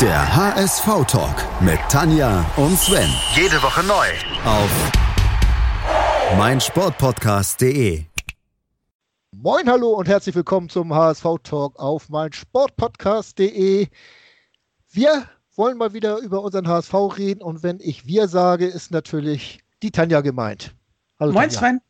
Der HSV-Talk mit Tanja und Sven. Jede Woche neu. Auf meinsportpodcast.de. Moin, hallo und herzlich willkommen zum HSV-Talk auf meinsportpodcast.de. Wir wollen mal wieder über unseren HSV reden und wenn ich wir sage, ist natürlich die Tanja gemeint. Hallo Moin, Tanja. Sven.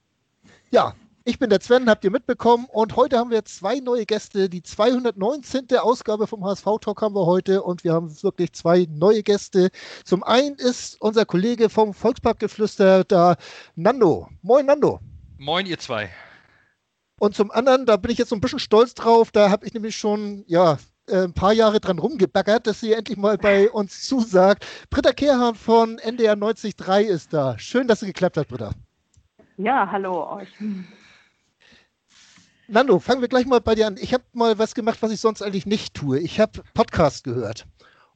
Ja, ich bin der Sven, habt ihr mitbekommen. Und heute haben wir zwei neue Gäste. Die 219. Ausgabe vom HSV Talk haben wir heute. Und wir haben wirklich zwei neue Gäste. Zum einen ist unser Kollege vom Volksparkgeflüster da, Nando. Moin, Nando. Moin, ihr zwei. Und zum anderen, da bin ich jetzt so ein bisschen stolz drauf. Da habe ich nämlich schon, ja, äh, ein paar Jahre dran rumgebaggert, dass sie endlich mal bei uns zusagt. Britta Kehrhahn von NDR 93 ist da. Schön, dass es geklappt hat, Britta. Ja, hallo euch. Nando, fangen wir gleich mal bei dir an. Ich habe mal was gemacht, was ich sonst eigentlich nicht tue. Ich habe Podcast gehört.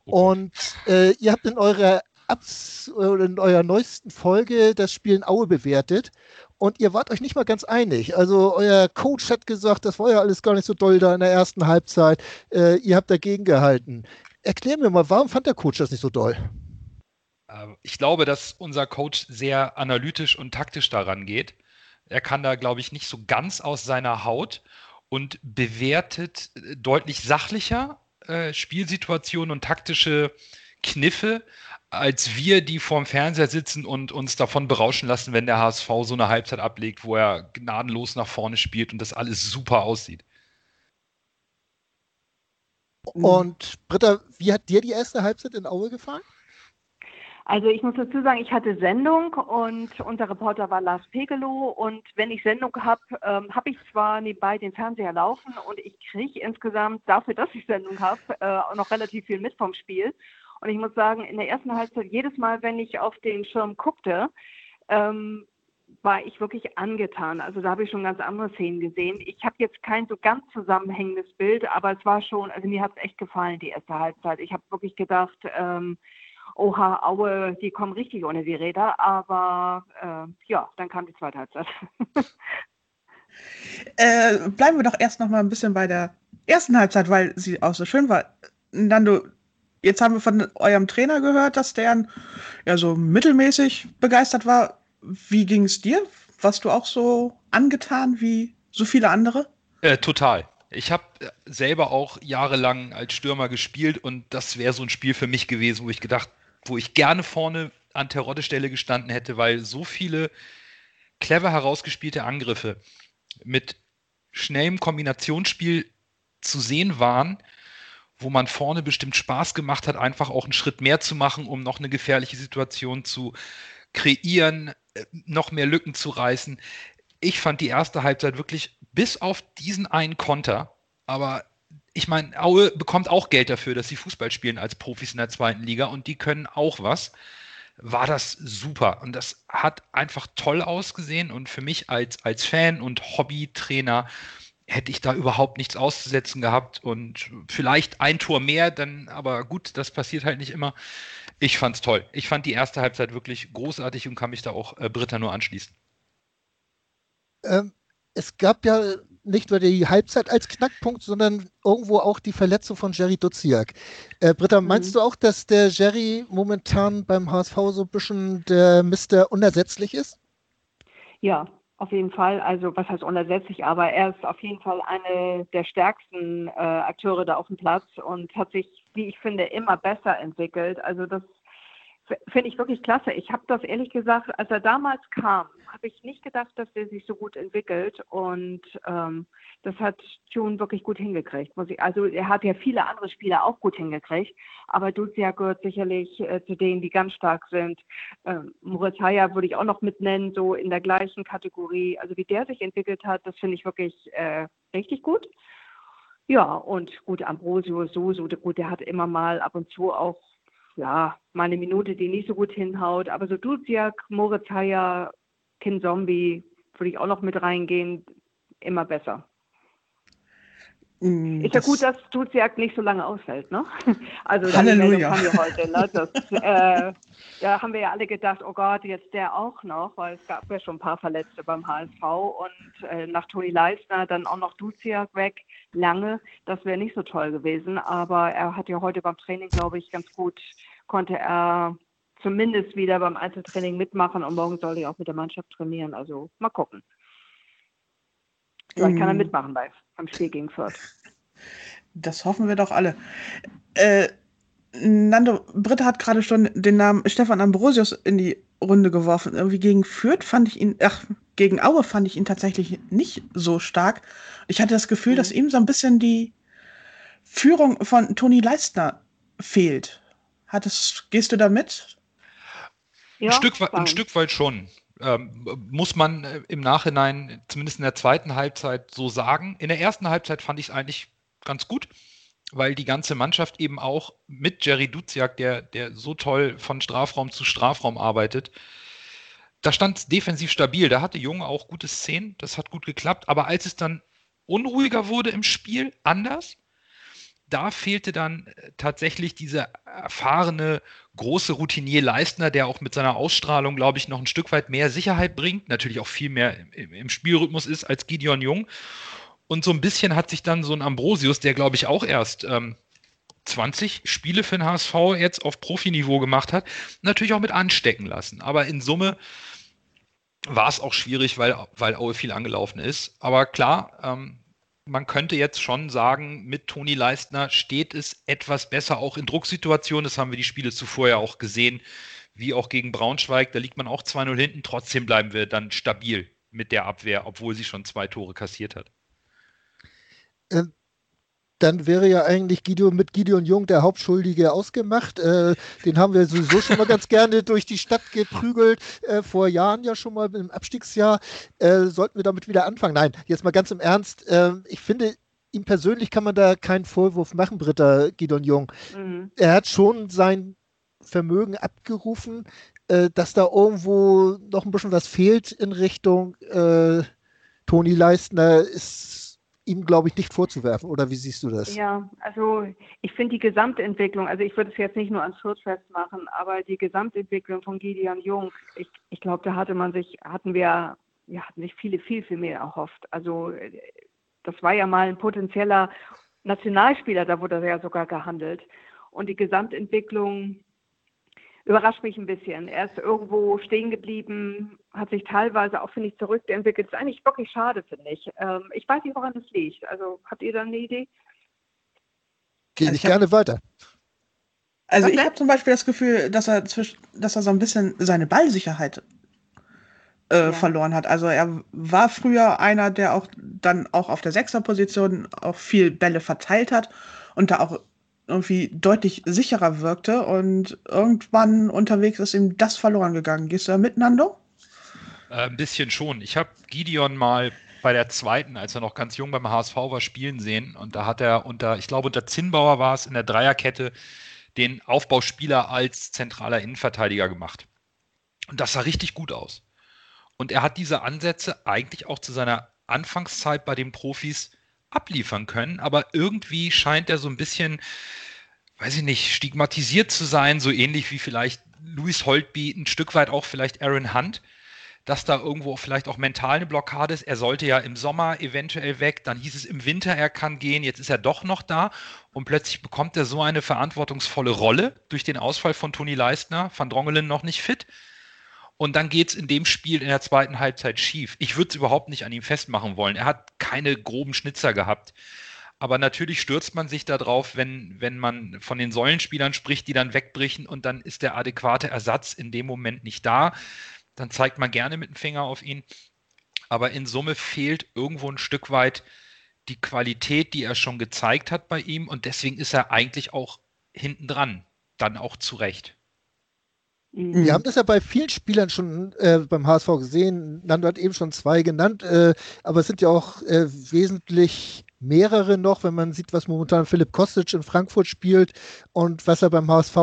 Und äh, ihr habt in eurer Abs in eurer neuesten Folge das Spiel in Aue bewertet und ihr wart euch nicht mal ganz einig. Also euer Coach hat gesagt, das war ja alles gar nicht so doll da in der ersten Halbzeit. Äh, ihr habt dagegen gehalten. Erklär mir mal, warum fand der Coach das nicht so doll? Ähm, ich glaube, dass unser Coach sehr analytisch und taktisch daran geht. Er kann da, glaube ich, nicht so ganz aus seiner Haut und bewertet äh, deutlich sachlicher äh, Spielsituationen und taktische Kniffe, als wir, die vorm Fernseher sitzen und uns davon berauschen lassen, wenn der HSV so eine Halbzeit ablegt, wo er gnadenlos nach vorne spielt und das alles super aussieht. Und Britta, wie hat dir die erste Halbzeit in Aue gefallen? Also ich muss dazu sagen, ich hatte Sendung und unser Reporter war Lars Pegelow und wenn ich Sendung habe, ähm, habe ich zwar nebenbei den Fernseher laufen und ich kriege insgesamt dafür, dass ich Sendung habe, äh, noch relativ viel mit vom Spiel. Und ich muss sagen, in der ersten Halbzeit, jedes Mal, wenn ich auf den Schirm guckte, ähm, war ich wirklich angetan. Also da habe ich schon ganz andere Szenen gesehen. Ich habe jetzt kein so ganz zusammenhängendes Bild, aber es war schon, also mir hat es echt gefallen, die erste Halbzeit. Ich habe wirklich gedacht, ähm, oha, Aue, die kommen richtig ohne die Räder, aber äh, ja, dann kam die zweite Halbzeit. äh, bleiben wir doch erst noch mal ein bisschen bei der ersten Halbzeit, weil sie auch so schön war. Nando, jetzt haben wir von eurem Trainer gehört, dass der ja so mittelmäßig begeistert war. Wie ging es dir? Warst du auch so angetan wie so viele andere? Äh, total. Ich habe äh, selber auch jahrelang als Stürmer gespielt und das wäre so ein Spiel für mich gewesen, wo ich gedacht wo ich gerne vorne an Terodde-Stelle gestanden hätte, weil so viele clever herausgespielte Angriffe mit schnellem Kombinationsspiel zu sehen waren, wo man vorne bestimmt Spaß gemacht hat, einfach auch einen Schritt mehr zu machen, um noch eine gefährliche Situation zu kreieren, äh, noch mehr Lücken zu reißen. Ich fand die erste Halbzeit wirklich bis auf diesen einen Konter, aber ich meine, Aue bekommt auch Geld dafür, dass sie Fußball spielen als Profis in der zweiten Liga und die können auch was. War das super und das hat einfach toll ausgesehen und für mich als, als Fan und Hobbytrainer hätte ich da überhaupt nichts auszusetzen gehabt und vielleicht ein Tor mehr, dann, aber gut, das passiert halt nicht immer. Ich fand's toll. Ich fand die erste Halbzeit wirklich großartig und kann mich da auch äh, Britta nur anschließen. Ähm, es gab ja nicht nur die Halbzeit als Knackpunkt, sondern irgendwo auch die Verletzung von Jerry Duziak. Äh, Britta, meinst mhm. du auch, dass der Jerry momentan beim HSV so ein bisschen der Mister unersetzlich ist? Ja, auf jeden Fall. Also was heißt unersetzlich, aber er ist auf jeden Fall eine der stärksten äh, Akteure da auf dem Platz und hat sich, wie ich finde, immer besser entwickelt. Also das finde ich wirklich klasse. Ich habe das ehrlich gesagt, als er damals kam, habe ich nicht gedacht, dass der sich so gut entwickelt und ähm, das hat Tune wirklich gut hingekriegt. Ich, also er hat ja viele andere Spieler auch gut hingekriegt, aber Duzia gehört sicherlich äh, zu denen, die ganz stark sind. Ähm, Moritz Haya würde ich auch noch mitnennen, so in der gleichen Kategorie. Also wie der sich entwickelt hat, das finde ich wirklich äh, richtig gut. Ja, und gut, Ambrosio so, so gut, der hat immer mal ab und zu auch ja, mal eine Minute, die nicht so gut hinhaut. Aber so Duziak, Moritz Haya, Kin Zombie würde ich auch noch mit reingehen, immer besser. Mm, ist ja gut, dass Duziak nicht so lange ausfällt, ne? Also Halleluja. haben wir heute, ne? Das, äh, da haben wir ja alle gedacht, oh Gott, jetzt der auch noch, weil es gab ja schon ein paar Verletzte beim HSV und äh, nach Toni Leisner dann auch noch Duziak weg, lange. Das wäre nicht so toll gewesen, aber er hat ja heute beim Training, glaube ich, ganz gut, konnte er zumindest wieder beim Einzeltraining mitmachen und morgen soll er auch mit der Mannschaft trainieren. Also mal gucken. Vielleicht kann er mm. mitmachen bei, beim Spiel gegen Fürth. Das hoffen wir doch alle. Äh, Nando, Britta hat gerade schon den Namen Stefan Ambrosius in die Runde geworfen. Irgendwie gegen Fürth fand ich ihn, ach, gegen Aue fand ich ihn tatsächlich nicht so stark. Ich hatte das Gefühl, mhm. dass ihm so ein bisschen die Führung von Toni Leistner fehlt. Hattest, gehst du da mit? Ja, ein, Stück, ein Stück weit schon ähm, muss man äh, im Nachhinein, zumindest in der zweiten Halbzeit, so sagen. In der ersten Halbzeit fand ich es eigentlich ganz gut, weil die ganze Mannschaft eben auch mit Jerry Duziak, der, der so toll von Strafraum zu Strafraum arbeitet, da stand es defensiv stabil. Da hatte Junge auch gute Szenen, das hat gut geklappt. Aber als es dann unruhiger wurde im Spiel, anders, da fehlte dann äh, tatsächlich dieser erfahrene, große Routinier Leistner, der auch mit seiner Ausstrahlung, glaube ich, noch ein Stück weit mehr Sicherheit bringt, natürlich auch viel mehr im, Spielrhythmus ist als Gideon Jung. Und so ein bisschen hat sich dann so ein Ambrosius, der, glaube ich, auch erst ähm, 20 Spiele für den HSV jetzt auf Profiniveau gemacht hat, natürlich auch mit anstecken lassen. Aber in Summe war es auch schwierig, weil, weil Aue viel angelaufen ist. Aber klar, ähm, man könnte jetzt schon sagen, mit Toni Leistner steht es etwas besser auch in Drucksituationen. Das haben wir die Spiele zuvor ja auch gesehen, wie auch gegen Braunschweig. Da liegt man auch 2-0 hinten. Trotzdem bleiben wir dann stabil mit der Abwehr, obwohl sie schon zwei Tore kassiert hat. Ähm, dann wäre ja eigentlich Gideon, mit Gideon Jung der Hauptschuldige ausgemacht. Äh, den haben wir sowieso schon mal ganz gerne durch die Stadt geprügelt, äh, vor Jahren ja schon mal im Abstiegsjahr. Äh, sollten wir damit wieder anfangen? Nein, jetzt mal ganz im Ernst. Ähm, ich finde, ihm persönlich kann man da keinen Vorwurf machen, Britta Gideon Jung. Mhm. Er hat schon sein Vermögen abgerufen, äh, dass da irgendwo noch ein bisschen was fehlt in Richtung äh, Toni Leistner ist ihm, glaube ich, nicht vorzuwerfen. Oder wie siehst du das? Ja, also ich finde die Gesamtentwicklung, also ich würde es jetzt nicht nur ans Fürth festmachen, aber die Gesamtentwicklung von Gideon Jung, ich, ich glaube, da hatte man sich, hatten wir, ja, hatten sich viele viel, viel mehr erhofft. Also das war ja mal ein potenzieller Nationalspieler, da wurde er ja sogar gehandelt. Und die Gesamtentwicklung, überrascht mich ein bisschen. Er ist irgendwo stehen geblieben, hat sich teilweise auch, finde ich, zurückentwickelt. Das ist eigentlich wirklich schade, finde ich. Ähm, ich weiß nicht, woran es liegt. Also habt ihr da eine Idee? Gehe also ich gerne weiter. Also ich habe zum Beispiel das Gefühl, dass er, dass er so ein bisschen seine Ballsicherheit äh, ja. verloren hat. Also er war früher einer, der auch dann auch auf der Sechserposition auch viel Bälle verteilt hat und da auch irgendwie deutlich sicherer wirkte und irgendwann unterwegs ist ihm das verloren gegangen. Gehst du da mit, Nando? Äh, ein bisschen schon. Ich habe Gideon mal bei der zweiten, als er noch ganz jung beim HSV war, spielen sehen. Und da hat er unter, ich glaube, unter Zinnbauer war es in der Dreierkette, den Aufbauspieler als zentraler Innenverteidiger gemacht. Und das sah richtig gut aus. Und er hat diese Ansätze eigentlich auch zu seiner Anfangszeit bei den Profis abliefern können, aber irgendwie scheint er so ein bisschen, weiß ich nicht, stigmatisiert zu sein, so ähnlich wie vielleicht Louis Holtby, ein Stück weit auch vielleicht Aaron Hunt, dass da irgendwo vielleicht auch mental eine Blockade ist. Er sollte ja im Sommer eventuell weg, dann hieß es im Winter, er kann gehen, jetzt ist er doch noch da und plötzlich bekommt er so eine verantwortungsvolle Rolle durch den Ausfall von Toni Leistner, Van Drongelen noch nicht fit. Und dann geht es in dem Spiel in der zweiten Halbzeit schief. Ich würde es überhaupt nicht an ihm festmachen wollen. Er hat keine groben Schnitzer gehabt. Aber natürlich stürzt man sich darauf, wenn, wenn man von den Säulenspielern spricht, die dann wegbrechen und dann ist der adäquate Ersatz in dem Moment nicht da. Dann zeigt man gerne mit dem Finger auf ihn. Aber in Summe fehlt irgendwo ein Stück weit die Qualität, die er schon gezeigt hat bei ihm. Und deswegen ist er eigentlich auch hinten dran. Dann auch zu Recht. Mhm. Wir haben das ja bei vielen Spielern schon äh, beim HSV gesehen. Nando hat eben schon zwei genannt, äh, aber es sind ja auch äh, wesentlich mehrere noch, wenn man sieht, was momentan Philipp Kostic in Frankfurt spielt und was er beim HSV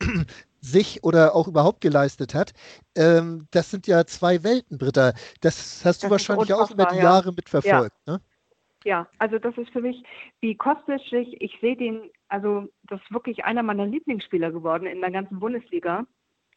sich oder auch überhaupt geleistet hat. Ähm, das sind ja zwei Welten, Britta. Das hast du das wahrscheinlich auch über die ja. Jahre mitverfolgt. Ja. Ne? Ja, also das ist für mich wie Kostic. Ich sehe den, also das ist wirklich einer meiner Lieblingsspieler geworden in der ganzen Bundesliga.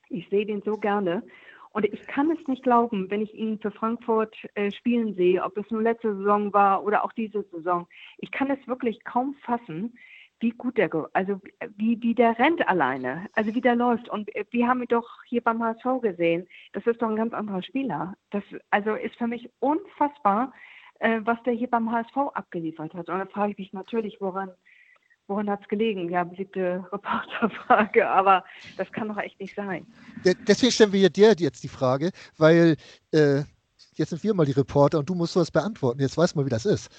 Ich sehe den so gerne. Und ich kann es nicht glauben, wenn ich ihn für Frankfurt äh, spielen sehe, ob es nur letzte Saison war oder auch diese Saison. Ich kann es wirklich kaum fassen, wie gut der, also wie, wie der rennt alleine, also wie der läuft. Und äh, wir haben ihn doch hier beim HSV gesehen. Das ist doch ein ganz anderer Spieler. Das also ist für mich unfassbar, äh, was der hier beim HSV abgeliefert hat. Und da frage ich mich natürlich, woran, woran hat es gelegen? Ja, beliebte Reporterfrage, aber das kann doch echt nicht sein. Deswegen stellen wir dir jetzt die Frage, weil äh, jetzt sind wir mal die Reporter und du musst sowas beantworten. Jetzt weißt du mal, wie das ist.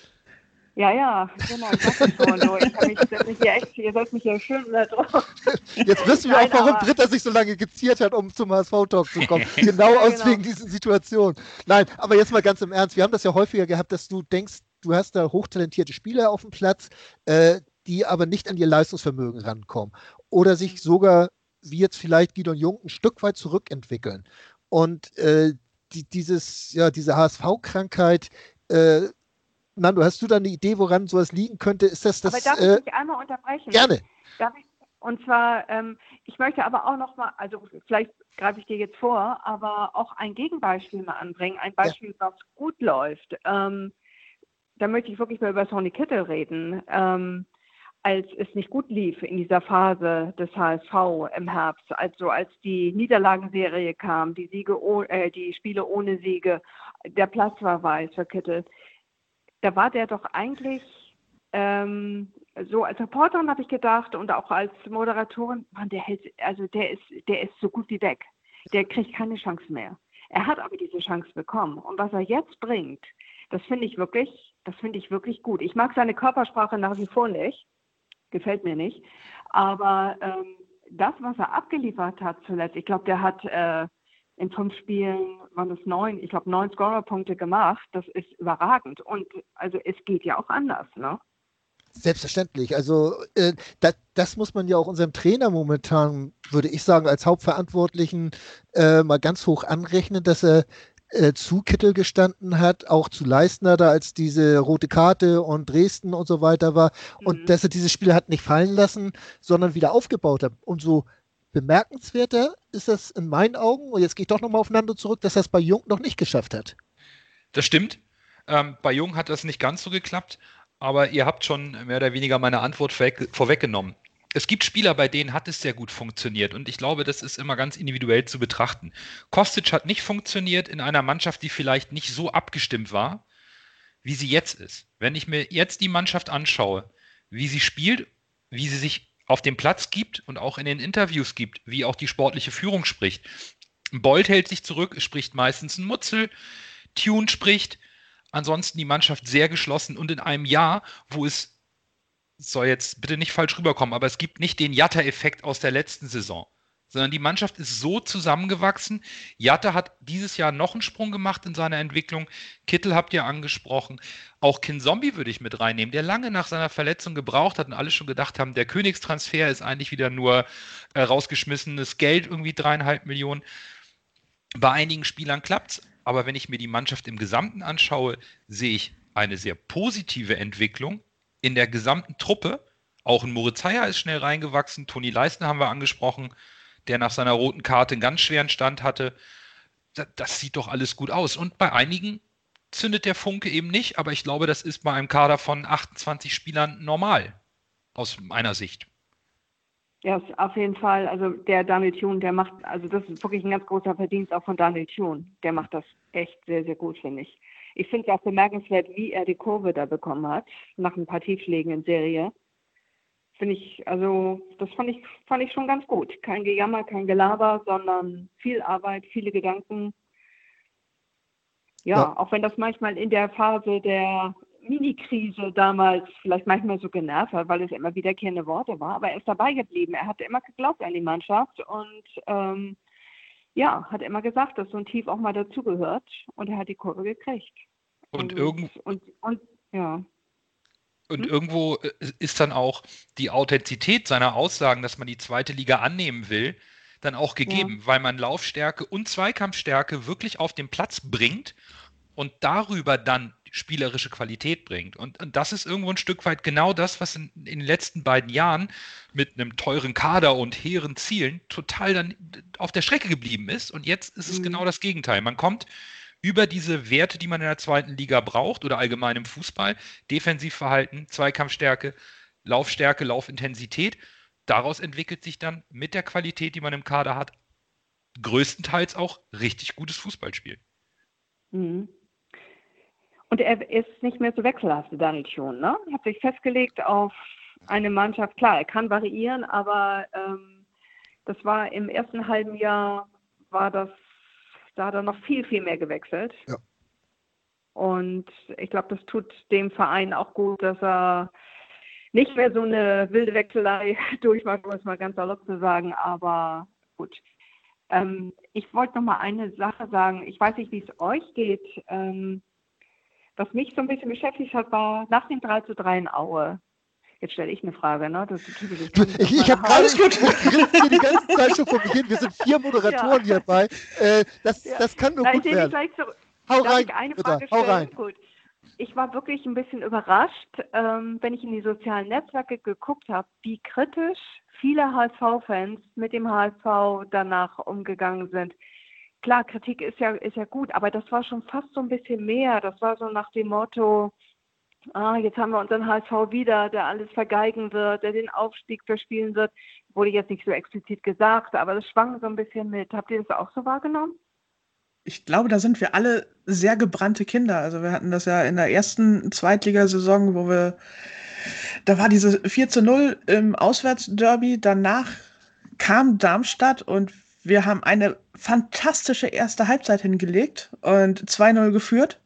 Ja, ja, genau, ich weiß schon. So. Ich mich, mich hier echt, ihr sollt mich hier schön da drauf. Jetzt wissen wir Nein, auch, warum aber... Britta sich so lange geziert hat, um zum HSV-Talk zu kommen. Genau ja, aus genau. wegen diesen Situationen. Nein, aber jetzt mal ganz im Ernst. Wir haben das ja häufiger gehabt, dass du denkst, du hast da hochtalentierte Spieler auf dem Platz, äh, die aber nicht an ihr Leistungsvermögen rankommen. Oder sich mhm. sogar, wie jetzt vielleicht Gidon Jung, ein Stück weit zurückentwickeln. Und äh, die, dieses, ja, diese HSV-Krankheit, äh, Nando, hast du da eine Idee, woran sowas liegen könnte? Ist das das? Aber darf äh, ich dich einmal unterbrechen? Gerne. Darf ich? Und zwar, ähm, ich möchte aber auch noch mal, also vielleicht greife ich dir jetzt vor, aber auch ein Gegenbeispiel mal anbringen, ein Beispiel, ja. was gut läuft. Ähm, da möchte ich wirklich mal über Sony Kittel reden. Ähm, als es nicht gut lief in dieser Phase des HSV im Herbst, also als die Niederlagenserie kam, die Siege, äh, die Spiele ohne Siege, der Platz war weiß für Kittel da war der doch eigentlich ähm, so als Reporterin habe ich gedacht und auch als Moderatorin, man, der hält, also der ist, der ist so gut wie weg. Der kriegt keine Chance mehr. Er hat aber diese Chance bekommen. Und was er jetzt bringt, das finde ich wirklich, das finde ich wirklich gut. Ich mag seine Körpersprache nach wie vor nicht. Gefällt mir nicht. Aber ähm, das, was er abgeliefert hat zuletzt, ich glaube, der hat äh, in fünf Spielen waren es neun, ich glaube neun Scorerpunkte gemacht. Das ist überragend. Und also es geht ja auch anders, ne? Selbstverständlich. Also äh, das, das, muss man ja auch unserem Trainer momentan, würde ich sagen, als Hauptverantwortlichen äh, mal ganz hoch anrechnen, dass er äh, zu Kittel gestanden hat, auch zu Leistner da, als diese rote Karte und Dresden und so weiter war. Mhm. Und dass er dieses Spiel hat nicht fallen lassen, sondern wieder aufgebaut hat. Und so bemerkenswerter ist das in meinen Augen, und jetzt gehe ich doch nochmal aufeinander zurück, dass das bei Jung noch nicht geschafft hat. Das stimmt. Ähm, bei Jung hat das nicht ganz so geklappt, aber ihr habt schon mehr oder weniger meine Antwort vorweggenommen. Es gibt Spieler, bei denen hat es sehr gut funktioniert und ich glaube, das ist immer ganz individuell zu betrachten. Kostic hat nicht funktioniert in einer Mannschaft, die vielleicht nicht so abgestimmt war, wie sie jetzt ist. Wenn ich mir jetzt die Mannschaft anschaue, wie sie spielt, wie sie sich auf dem Platz gibt und auch in den Interviews gibt, wie auch die sportliche Führung spricht. Bolt hält sich zurück, spricht meistens ein Mutzel, Tune spricht, ansonsten die Mannschaft sehr geschlossen und in einem Jahr, wo es soll jetzt bitte nicht falsch rüberkommen, aber es gibt nicht den Jatta-Effekt aus der letzten Saison sondern die Mannschaft ist so zusammengewachsen. Jatta hat dieses Jahr noch einen Sprung gemacht in seiner Entwicklung. Kittel habt ihr angesprochen. Auch Kin Zombie würde ich mit reinnehmen, der lange nach seiner Verletzung gebraucht hat und alle schon gedacht haben, der Königstransfer ist eigentlich wieder nur äh, rausgeschmissenes Geld, irgendwie dreieinhalb Millionen. Bei einigen Spielern klappt es, aber wenn ich mir die Mannschaft im Gesamten anschaue, sehe ich eine sehr positive Entwicklung in der gesamten Truppe. Auch ein Moritz Heyer ist schnell reingewachsen, Toni Leistner haben wir angesprochen der nach seiner roten Karte einen ganz schweren Stand hatte. Das, das sieht doch alles gut aus. Und bei einigen zündet der Funke eben nicht, aber ich glaube, das ist bei einem Kader von 28 Spielern normal, aus meiner Sicht. Ja, auf jeden Fall. Also der Daniel Thune, der macht, also das ist wirklich ein ganz großer Verdienst auch von Daniel Thune. Der macht das echt sehr, sehr gut, finde ich. Ich finde es auch bemerkenswert, wie er die Kurve da bekommen hat, nach ein paar Tiefschlägen in Serie finde ich, also das fand ich, fand ich schon ganz gut. Kein Gejammer, kein Gelaber, sondern viel Arbeit, viele Gedanken. Ja, ja. auch wenn das manchmal in der Phase der Mini-Krise damals vielleicht manchmal so genervt hat, weil es immer wiederkehrende Worte war, aber er ist dabei geblieben. Er hat immer geglaubt an die Mannschaft und ähm, ja, hat immer gesagt, dass so ein Tief auch mal dazugehört und er hat die Kurve gekriegt. Und, und irgend und, und ja. Und hm? irgendwo äh, ist dann auch die Authentizität seiner Aussagen, dass man die zweite Liga annehmen will, dann auch gegeben, ja. weil man Laufstärke und Zweikampfstärke wirklich auf den Platz bringt und darüber dann spielerische Qualität bringt. Und, und das ist irgendwo ein Stück weit genau das, was in, in, den letzten beiden Jahren mit einem teuren Kader und hehren Zielen total dann auf der Strecke geblieben ist. Und jetzt ist es mhm. genau das Gegenteil. Man kommt über diese Werte, die man in der zweiten Liga braucht oder allgemein im Fußball, Defensivverhalten, Zweikampfstärke, Laufstärke, Laufintensität, daraus entwickelt sich dann mit der Qualität, die man im Kader hat, größtenteils auch richtig gutes Fußballspiel. Mhm. Und er ist nicht mehr so wechselhaft, Daniel Schon, ne? Hat sich festgelegt auf eine Mannschaft. Klar, er kann variieren, aber ähm, das war im ersten halben Jahr, war das, da hat er noch viel, viel mehr gewechselt. Ja. Und ich glaube, das tut dem Verein auch gut, dass er nicht mehr so eine wilde Wechselei durchmacht, um es mal ganz salopp zu sagen. Aber gut, ähm, ich wollte noch mal eine Sache sagen. Ich weiß nicht, wie es euch geht. Ähm, was mich so ein bisschen beschäftigt hat, war nach dem 3 zu 3 in Aue. Jetzt stelle ich eine Frage, ne? Das ist ich ich, ich habe gerade gut hier die ganze Zeit schon mir hin. Wir sind vier Moderatoren ja. hierbei. Äh, das, ja. das kann nur Nein, gut werden. Hau rein, ich eine Frage bitte. Hau rein. Gut. Ich war wirklich ein bisschen überrascht, ähm, wenn ich in die sozialen Netzwerke geguckt habe, wie kritisch viele HSV-Fans mit dem HSV danach umgegangen sind. Klar, Kritik ist ja, ist ja gut, aber das war schon fast so ein bisschen mehr. Das war so nach dem Motto, ah, jetzt haben wir unseren HSV wieder, der alles vergeigen wird, der den Aufstieg verspielen wird. Wurde jetzt nicht so explizit gesagt, aber das schwang so ein bisschen mit. Habt ihr das auch so wahrgenommen? Ich glaube, da sind wir alle sehr gebrannte Kinder. Also wir hatten das ja in der ersten Zweitligasaison, wo wir da war diese 4 zu 0 im Auswärtsderby. Danach kam Darmstadt und wir haben eine fantastische erste Halbzeit hingelegt und 2-0 geführt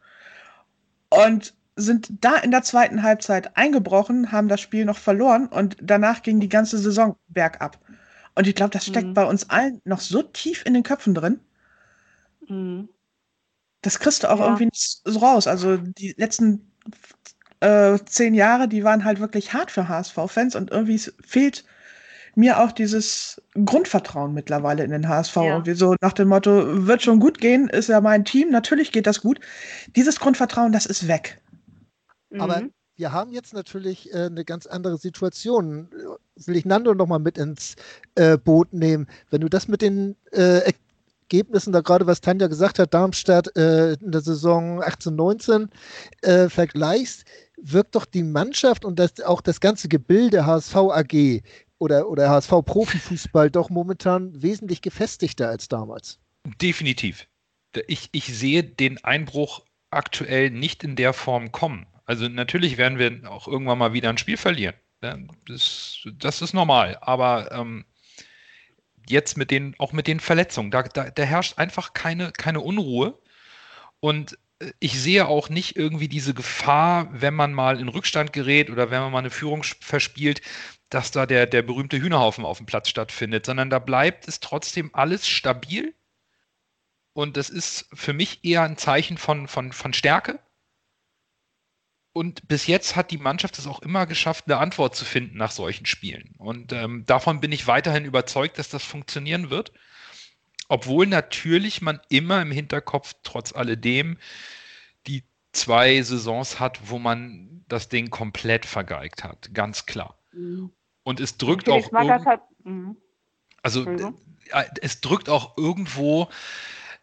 und sind da in der zweiten Halbzeit eingebrochen, haben das Spiel noch verloren und danach ging die ganze Saison bergab. Und ich glaube, das steckt mhm. bei uns allen noch so tief in den Köpfen drin. Mhm. Das kriegst du auch ja. irgendwie nicht so raus. Also die letzten äh, zehn Jahre, die waren halt wirklich hart für HSV-Fans und irgendwie fehlt mir auch dieses Grundvertrauen mittlerweile in den HSV. Ja. Irgendwie so nach dem Motto, wird schon gut gehen, ist ja mein Team, natürlich geht das gut. Dieses Grundvertrauen, das ist weg. Aber mhm. wir haben jetzt natürlich äh, eine ganz andere Situation. Will ich Nando nochmal mit ins äh, Boot nehmen? Wenn du das mit den äh, Ergebnissen, da gerade was Tanja gesagt hat, Darmstadt äh, in der Saison 18, 19 äh, vergleichst, wirkt doch die Mannschaft und das, auch das ganze Gebilde HSV AG oder, oder HSV Profifußball doch momentan wesentlich gefestigter als damals. Definitiv. Ich, ich sehe den Einbruch aktuell nicht in der Form kommen. Also natürlich werden wir auch irgendwann mal wieder ein Spiel verlieren. Das, das ist normal. Aber ähm, jetzt mit den, auch mit den Verletzungen, da, da, da herrscht einfach keine, keine Unruhe. Und ich sehe auch nicht irgendwie diese Gefahr, wenn man mal in Rückstand gerät oder wenn man mal eine Führung verspielt, dass da der, der berühmte Hühnerhaufen auf dem Platz stattfindet, sondern da bleibt es trotzdem alles stabil. Und das ist für mich eher ein Zeichen von, von, von Stärke. Und bis jetzt hat die Mannschaft es auch immer geschafft, eine Antwort zu finden nach solchen Spielen. Und ähm, davon bin ich weiterhin überzeugt, dass das funktionieren wird. Obwohl natürlich man immer im Hinterkopf trotz alledem die zwei Saisons hat, wo man das Ding komplett vergeigt hat. Ganz klar. Mhm. Und es drückt auch. Hat, mhm. also äh, es drückt auch irgendwo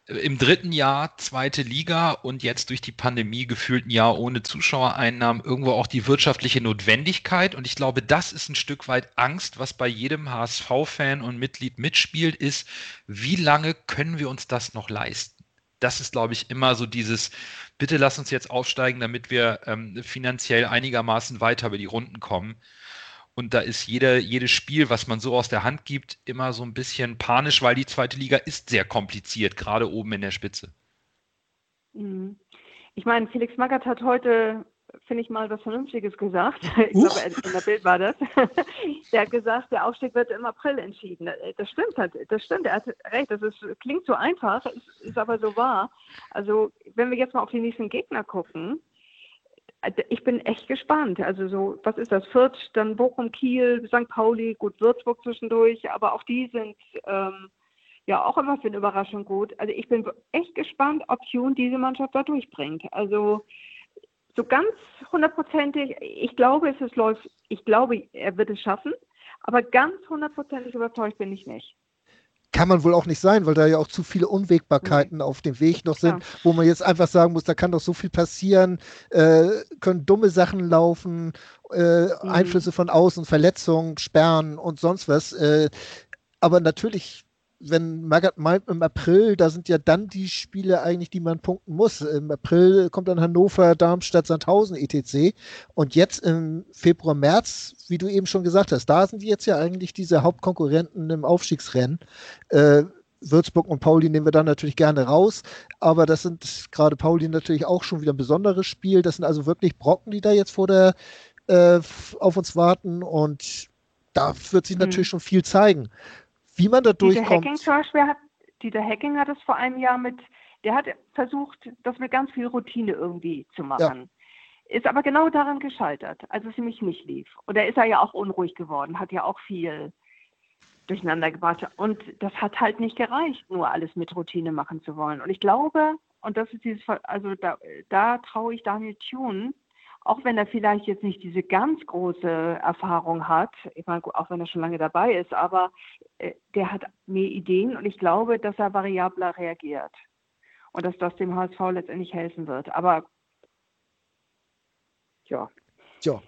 im dritten Jahr zweite Liga und jetzt durch die Pandemie gefühlt ein Jahr ohne Zuschauereinnahmen irgendwo auch die wirtschaftliche Notwendigkeit. Und ich glaube, das ist ein Stück weit Angst, was bei jedem HSV-Fan und Mitglied mitspielt, ist, wie lange können wir uns das noch leisten? Das ist, glaube ich, immer so dieses, bitte lass uns jetzt aufsteigen, damit wir ähm, finanziell einigermaßen weiter über die Runden kommen. Und da ist jede, jedes Spiel, was man so aus der Hand gibt, immer so ein bisschen panisch, weil die zweite Liga ist sehr kompliziert, gerade oben in der Spitze. Mhm. Ich meine, Felix Magath hat heute, finde ich mal, was Vernünftiges gesagt. Ich Uch. glaube, in der Bild war das. der hat gesagt, der Aufstieg wird im April entschieden. Das stimmt halt, das stimmt, er hat recht. Das ist, klingt so einfach, ist, ist aber so wahr. Also, wenn wir jetzt mal auf die nächsten Gegner gucken, ich bin echt gespannt. Also so, was ist das? Fürth, dann Bochum, Kiel, St. Pauli, gut, Würzburg zwischendurch, aber auch die sind ähm, ja auch immer für eine Überraschung gut. Also ich bin echt gespannt, ob Jun diese Mannschaft da durchbringt. Also so ganz hundertprozentig, ich glaube, es läuft, ich glaube, er wird es schaffen, aber ganz hundertprozentig überzeugt bin ich nicht kann man wohl auch nicht sein, weil da ja auch zu viele Unwägbarkeiten mhm. auf dem Weg noch sind, ja. wo man jetzt einfach sagen muss, da kann doch so viel passieren, äh, können dumme Sachen laufen, äh, mhm. Einflüsse von außen, Verletzungen, Sperren und sonst was. Äh, aber natürlich wenn Magath meint im April, da sind ja dann die Spiele eigentlich, die man punkten muss. Im April kommt dann Hannover, Darmstadt, Sandhausen, etc. Und jetzt im Februar, März, wie du eben schon gesagt hast, da sind jetzt ja eigentlich diese Hauptkonkurrenten im Aufstiegsrennen. Äh, Würzburg und Pauli nehmen wir dann natürlich gerne raus, aber das sind gerade Pauli natürlich auch schon wieder ein besonderes Spiel. Das sind also wirklich Brocken, die da jetzt vor der äh, auf uns warten und da wird sich mhm. natürlich schon viel zeigen. Wie man da durchkommt. Hacking zum Beispiel hat, dieser Hacking hat es vor einem Jahr mit, der hat versucht, das mit ganz viel Routine irgendwie zu machen. Ja. Ist aber genau daran gescheitert, als es nämlich nicht lief. Und da ist er ja auch unruhig geworden, hat ja auch viel durcheinander gebracht. Und das hat halt nicht gereicht, nur alles mit Routine machen zu wollen. Und ich glaube, und das ist dieses, also da, da traue ich Daniel Thune, auch wenn er vielleicht jetzt nicht diese ganz große Erfahrung hat, ich meine, auch wenn er schon lange dabei ist, aber äh, der hat mehr Ideen und ich glaube, dass er variabler reagiert und dass das dem HSV letztendlich helfen wird. Aber ja. Ja.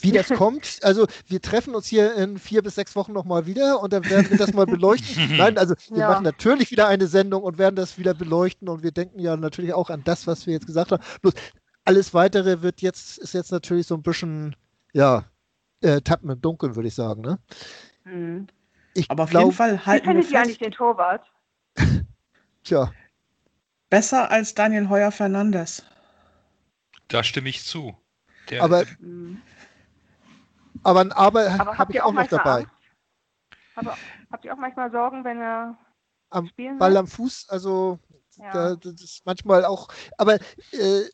Wie das kommt, also wir treffen uns hier in vier bis sechs Wochen nochmal wieder und dann werden wir das mal beleuchten. Nein, also wir ja. machen natürlich wieder eine Sendung und werden das wieder beleuchten und wir denken ja natürlich auch an das, was wir jetzt gesagt haben. Bloß alles weitere wird jetzt, ist jetzt natürlich so ein bisschen, ja, äh, Tappen im Dunkeln, würde ich sagen, ne? Mhm. Ich Aber auf glaub, jeden Fall halten Wie findet ihr eigentlich den Torwart? Tja. Besser als Daniel Heuer Fernandes. Da stimme ich zu. Der, aber, mhm. aber ein Aber, aber habe ich auch, noch dabei. Aber, habt ihr auch manchmal Sorgen, wenn er am Ball wird? am Fuß? Also ja. da, das ist manchmal auch. Aber äh,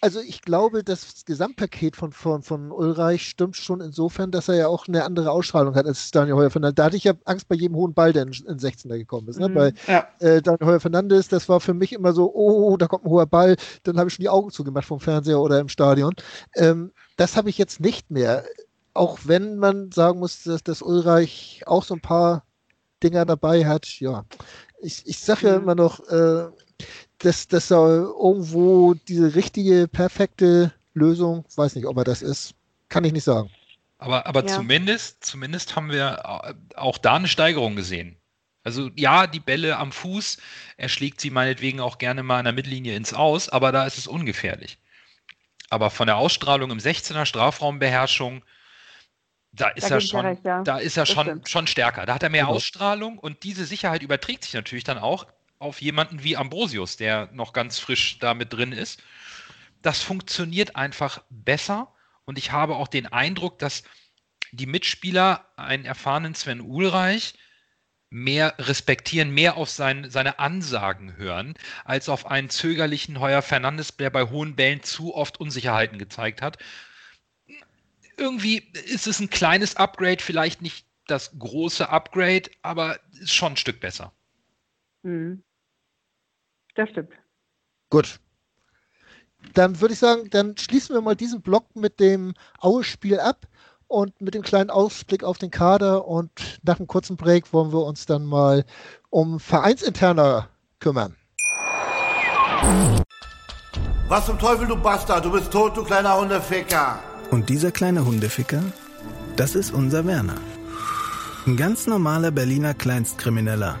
also ich glaube, das Gesamtpaket von, von, von Ulreich stimmt schon insofern, dass er ja auch eine andere Ausstrahlung hat als Daniel Heuer Fernandes. Da hatte ich ja Angst bei jedem hohen Ball, der in, in 16er gekommen ist. Ne? Mhm, bei ja. äh, Daniel Heuer Fernandes, das war für mich immer so, oh, da kommt ein hoher Ball, dann habe ich schon die Augen zugemacht vom Fernseher oder im Stadion. Ähm, das habe ich jetzt nicht mehr. Auch wenn man sagen muss, dass, dass Ulreich auch so ein paar Dinger dabei hat, ja. Ich, ich sage ja mhm. immer noch, äh, dass, dass er irgendwo diese richtige, perfekte Lösung, weiß nicht, ob er das ist, kann ich nicht sagen. Aber, aber ja. zumindest, zumindest haben wir auch da eine Steigerung gesehen. Also ja, die Bälle am Fuß, er schlägt sie meinetwegen auch gerne mal an der Mittellinie ins Aus, aber da ist es ungefährlich. Aber von der Ausstrahlung im 16er Strafraumbeherrschung, da ist da er schon, recht, ja. da ist er schon, schon stärker. Da hat er mehr mhm. Ausstrahlung und diese Sicherheit überträgt sich natürlich dann auch auf jemanden wie Ambrosius, der noch ganz frisch da mit drin ist. Das funktioniert einfach besser und ich habe auch den Eindruck, dass die Mitspieler einen erfahrenen Sven Ulreich mehr respektieren, mehr auf sein, seine Ansagen hören, als auf einen zögerlichen Heuer Fernandes, der bei hohen Bällen zu oft Unsicherheiten gezeigt hat. Irgendwie ist es ein kleines Upgrade, vielleicht nicht das große Upgrade, aber ist schon ein Stück besser. Mhm. Das stimmt. Gut. Dann würde ich sagen, dann schließen wir mal diesen Block mit dem Aue-Spiel ab und mit dem kleinen Ausblick auf den Kader. Und nach einem kurzen Break wollen wir uns dann mal um Vereinsinterner kümmern. Was zum Teufel, du Bastard? Du bist tot, du kleiner Hundeficker. Und dieser kleine Hundeficker, das ist unser Werner. Ein ganz normaler Berliner Kleinstkrimineller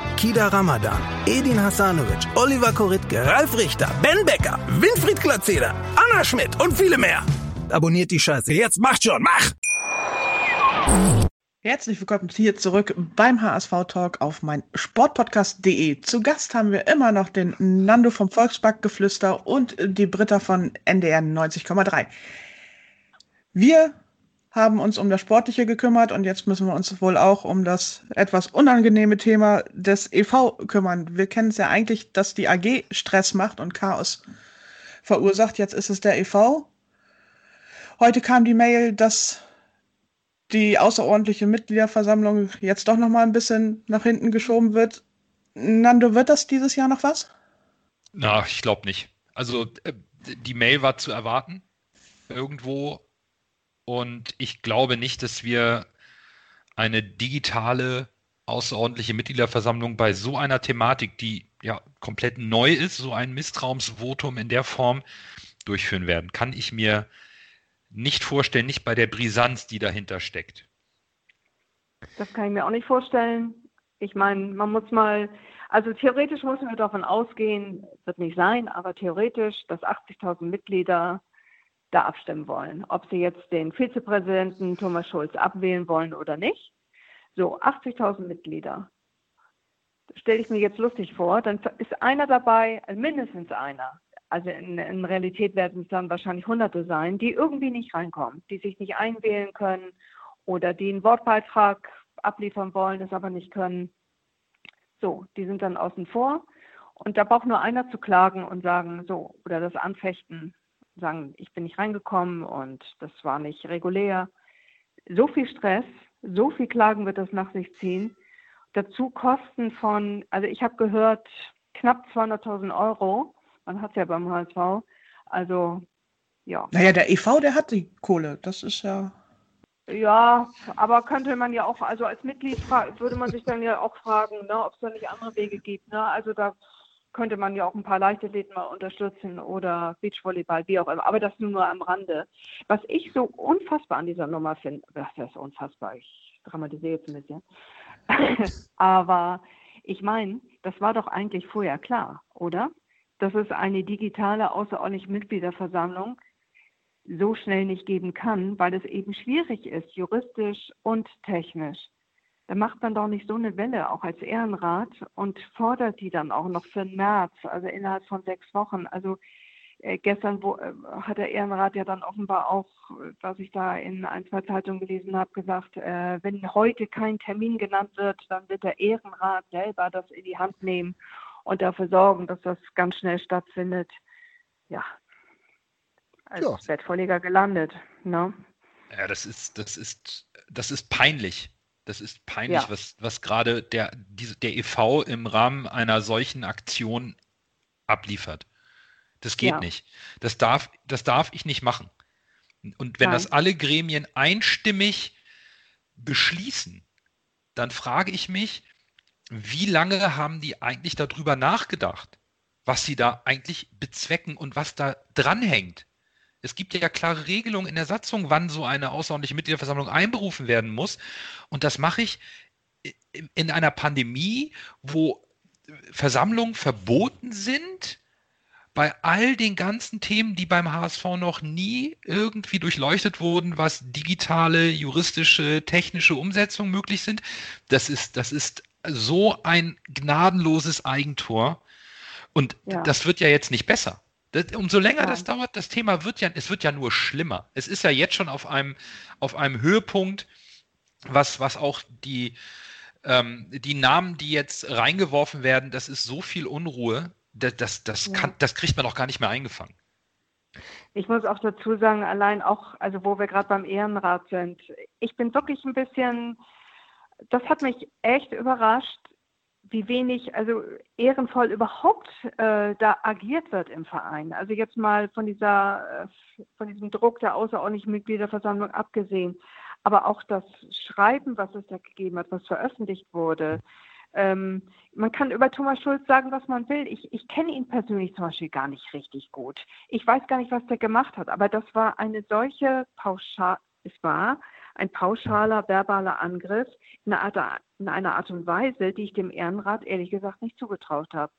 Kida Ramadan, Edin Hasanovic, Oliver Koritke, Ralf Richter, Ben Becker, Winfried Glatzeder, Anna Schmidt und viele mehr. Abonniert die Scheiße. Jetzt macht schon, mach! Herzlich willkommen hier zurück beim HSV Talk auf mein Sportpodcast.de. Zu Gast haben wir immer noch den Nando vom Volksbackgeflüster und die Britta von NDR 90,3. Wir haben uns um das Sportliche gekümmert und jetzt müssen wir uns wohl auch um das etwas unangenehme Thema des EV kümmern. Wir kennen es ja eigentlich, dass die AG Stress macht und Chaos verursacht. Jetzt ist es der EV. Heute kam die Mail, dass die außerordentliche Mitgliederversammlung jetzt doch noch mal ein bisschen nach hinten geschoben wird. Nando, wird das dieses Jahr noch was? Na, ich glaube nicht. Also äh, die Mail war zu erwarten irgendwo und ich glaube nicht, dass wir eine digitale außerordentliche Mitgliederversammlung bei so einer Thematik, die ja komplett neu ist, so ein Misstrauensvotum in der Form durchführen werden. Kann ich mir nicht vorstellen, nicht bei der Brisanz, die dahinter steckt. Das kann ich mir auch nicht vorstellen. Ich meine, man muss mal, also theoretisch müssen wir davon ausgehen, wird nicht sein, aber theoretisch, dass 80.000 Mitglieder da abstimmen wollen, ob sie jetzt den Vizepräsidenten Thomas Schulz abwählen wollen oder nicht. So, 80.000 Mitglieder. Stelle ich mir jetzt lustig vor. Dann ist einer dabei, also mindestens einer. Also in, in Realität werden es dann wahrscheinlich Hunderte sein, die irgendwie nicht reinkommen, die sich nicht einwählen können oder die einen Wortbeitrag abliefern wollen, das aber nicht können. So, die sind dann außen vor. Und da braucht nur einer zu klagen und sagen, so, oder das anfechten, sagen, ich bin nicht reingekommen und das war nicht regulär. So viel Stress, so viel Klagen wird das nach sich ziehen. Dazu Kosten von, also ich habe gehört, knapp 200.000 Euro. Man hat es ja beim HSV. Also, ja. Naja, der EV, der hat die Kohle. Das ist ja. Ja, aber könnte man ja auch, also als Mitglied würde man sich dann ja auch fragen, ne, ob es da nicht andere Wege gibt. Ne? Also da könnte man ja auch ein paar Leichtathleten mal unterstützen oder Beachvolleyball, wie auch immer. Aber das nur am Rande. Was ich so unfassbar an dieser Nummer finde, das ist unfassbar, ich dramatisiere jetzt ein bisschen. Aber ich meine, das war doch eigentlich vorher klar, oder? Dass es eine digitale außerordentliche Mitgliederversammlung so schnell nicht geben kann, weil es eben schwierig ist, juristisch und technisch da macht man doch nicht so eine Welle, auch als Ehrenrat, und fordert die dann auch noch für den März, also innerhalb von sechs Wochen. Also äh, gestern wo, äh, hat der Ehrenrat ja dann offenbar auch, was ich da in ein, zwei Zeitungen gelesen habe, gesagt, äh, wenn heute kein Termin genannt wird, dann wird der Ehrenrat selber das in die Hand nehmen und dafür sorgen, dass das ganz schnell stattfindet. Ja, als ja. Bettvorleger gelandet. Ne? Ja, das ist, das ist, das ist peinlich. Das ist peinlich, ja. was, was gerade der, die, der EV im Rahmen einer solchen Aktion abliefert. Das geht ja. nicht. Das darf, das darf ich nicht machen. Und wenn Nein. das alle Gremien einstimmig beschließen, dann frage ich mich, wie lange haben die eigentlich darüber nachgedacht, was sie da eigentlich bezwecken und was da dranhängt? Es gibt ja klare Regelungen in der Satzung, wann so eine außerordentliche Mitgliederversammlung einberufen werden muss. Und das mache ich in einer Pandemie, wo Versammlungen verboten sind, bei all den ganzen Themen, die beim HSV noch nie irgendwie durchleuchtet wurden, was digitale, juristische, technische Umsetzung möglich sind. Das ist, das ist so ein gnadenloses Eigentor. Und ja. das wird ja jetzt nicht besser. Das, umso länger ja. das dauert, das Thema wird ja, es wird ja nur schlimmer. Es ist ja jetzt schon auf einem, auf einem Höhepunkt, was, was auch die, ähm, die Namen, die jetzt reingeworfen werden, das ist so viel Unruhe, das, das, das, ja. kann, das kriegt man doch gar nicht mehr eingefangen. Ich muss auch dazu sagen, allein auch, also wo wir gerade beim Ehrenrat sind, ich bin wirklich ein bisschen, das hat mich echt überrascht, wie wenig, also ehrenvoll überhaupt äh, da agiert wird im Verein. Also jetzt mal von dieser, äh, von diesem Druck der außerordentlichen Mitgliederversammlung abgesehen, aber auch das Schreiben, was es da gegeben hat, was veröffentlicht wurde. Ähm, man kann über Thomas Schulz sagen, was man will. Ich, ich kenne ihn persönlich zum Beispiel gar nicht richtig gut. Ich weiß gar nicht, was der gemacht hat, aber das war eine solche Pauschal, es war ein pauschaler verbaler Angriff in einer, Art, in einer Art und Weise, die ich dem Ehrenrat ehrlich gesagt nicht zugetraut habe.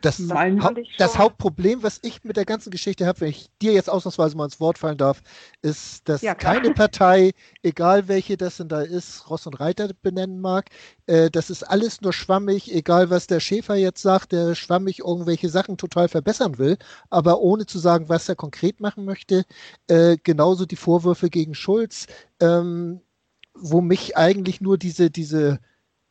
Das, Hau das Hauptproblem, was ich mit der ganzen Geschichte habe, wenn ich dir jetzt ausnahmsweise mal ins Wort fallen darf, ist, dass ja, keine Partei, egal welche das denn da ist, Ross und Reiter benennen mag, äh, das ist alles nur schwammig, egal was der Schäfer jetzt sagt, der schwammig irgendwelche Sachen total verbessern will, aber ohne zu sagen, was er konkret machen möchte. Äh, genauso die Vorwürfe gegen Schulz, ähm, wo mich eigentlich nur diese, diese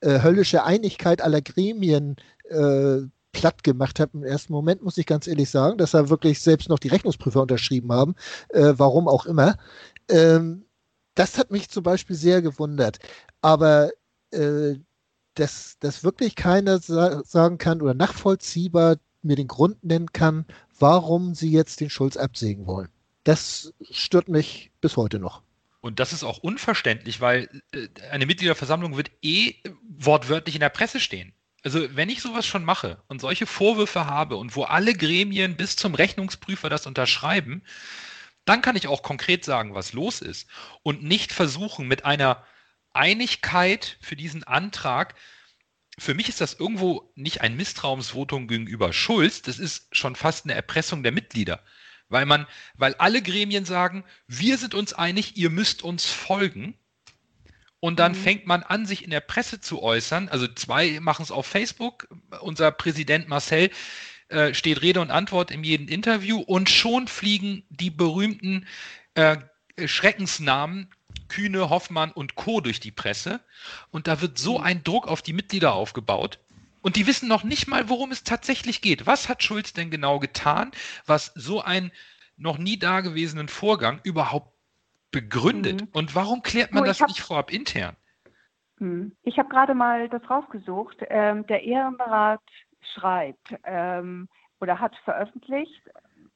äh, höllische Einigkeit aller Gremien äh, platt gemacht hat im ersten Moment, muss ich ganz ehrlich sagen, dass da wirklich selbst noch die Rechnungsprüfer unterschrieben haben, äh, warum auch immer. Ähm, das hat mich zum Beispiel sehr gewundert. Aber äh, dass, dass wirklich keiner sa sagen kann oder nachvollziehbar mir den Grund nennen kann, warum sie jetzt den Schulz absägen wollen. Das stört mich bis heute noch. Und das ist auch unverständlich, weil äh, eine Mitgliederversammlung wird eh wortwörtlich in der Presse stehen. Also wenn ich sowas schon mache und solche Vorwürfe habe und wo alle Gremien bis zum Rechnungsprüfer das unterschreiben, dann kann ich auch konkret sagen, was los ist und nicht versuchen mit einer Einigkeit für diesen Antrag. Für mich ist das irgendwo nicht ein Misstrauensvotum gegenüber Schulz, das ist schon fast eine Erpressung der Mitglieder, weil man, weil alle Gremien sagen, wir sind uns einig, ihr müsst uns folgen und dann mhm. fängt man an, sich in der Presse zu äußern. Also zwei machen es auf Facebook. Unser Präsident Marcel äh, steht Rede und Antwort in jedem Interview und schon fliegen die berühmten äh, Schreckensnamen Kühne, Hoffmann und Co. durch die Presse. Und da wird so mhm. ein Druck auf die Mitglieder aufgebaut. Und die wissen noch nicht mal, worum es tatsächlich geht. Was hat Schulz denn genau getan, was so einen noch nie dagewesenen Vorgang überhaupt begründet. Mhm. Und warum klärt man oh, das hab, nicht vorab intern? Hm. Ich habe gerade mal das rausgesucht. Ähm, der Ehrenrat schreibt ähm, oder hat veröffentlicht,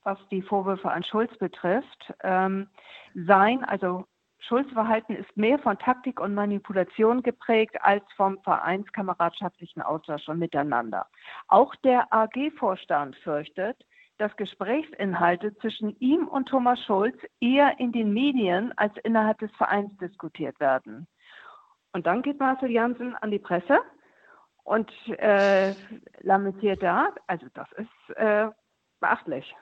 was die Vorwürfe an Schulz betrifft, ähm, sein, also Schulz-Verhalten ist mehr von Taktik und Manipulation geprägt als vom vereinskameradschaftslichen Austausch und Miteinander. Auch der AG-Vorstand fürchtet, dass Gesprächsinhalte zwischen ihm und Thomas Schulz eher in den Medien als innerhalb des Vereins diskutiert werden. Und dann geht Marcel Janssen an die Presse und äh, lamentiert da. Also das ist äh, beachtlich.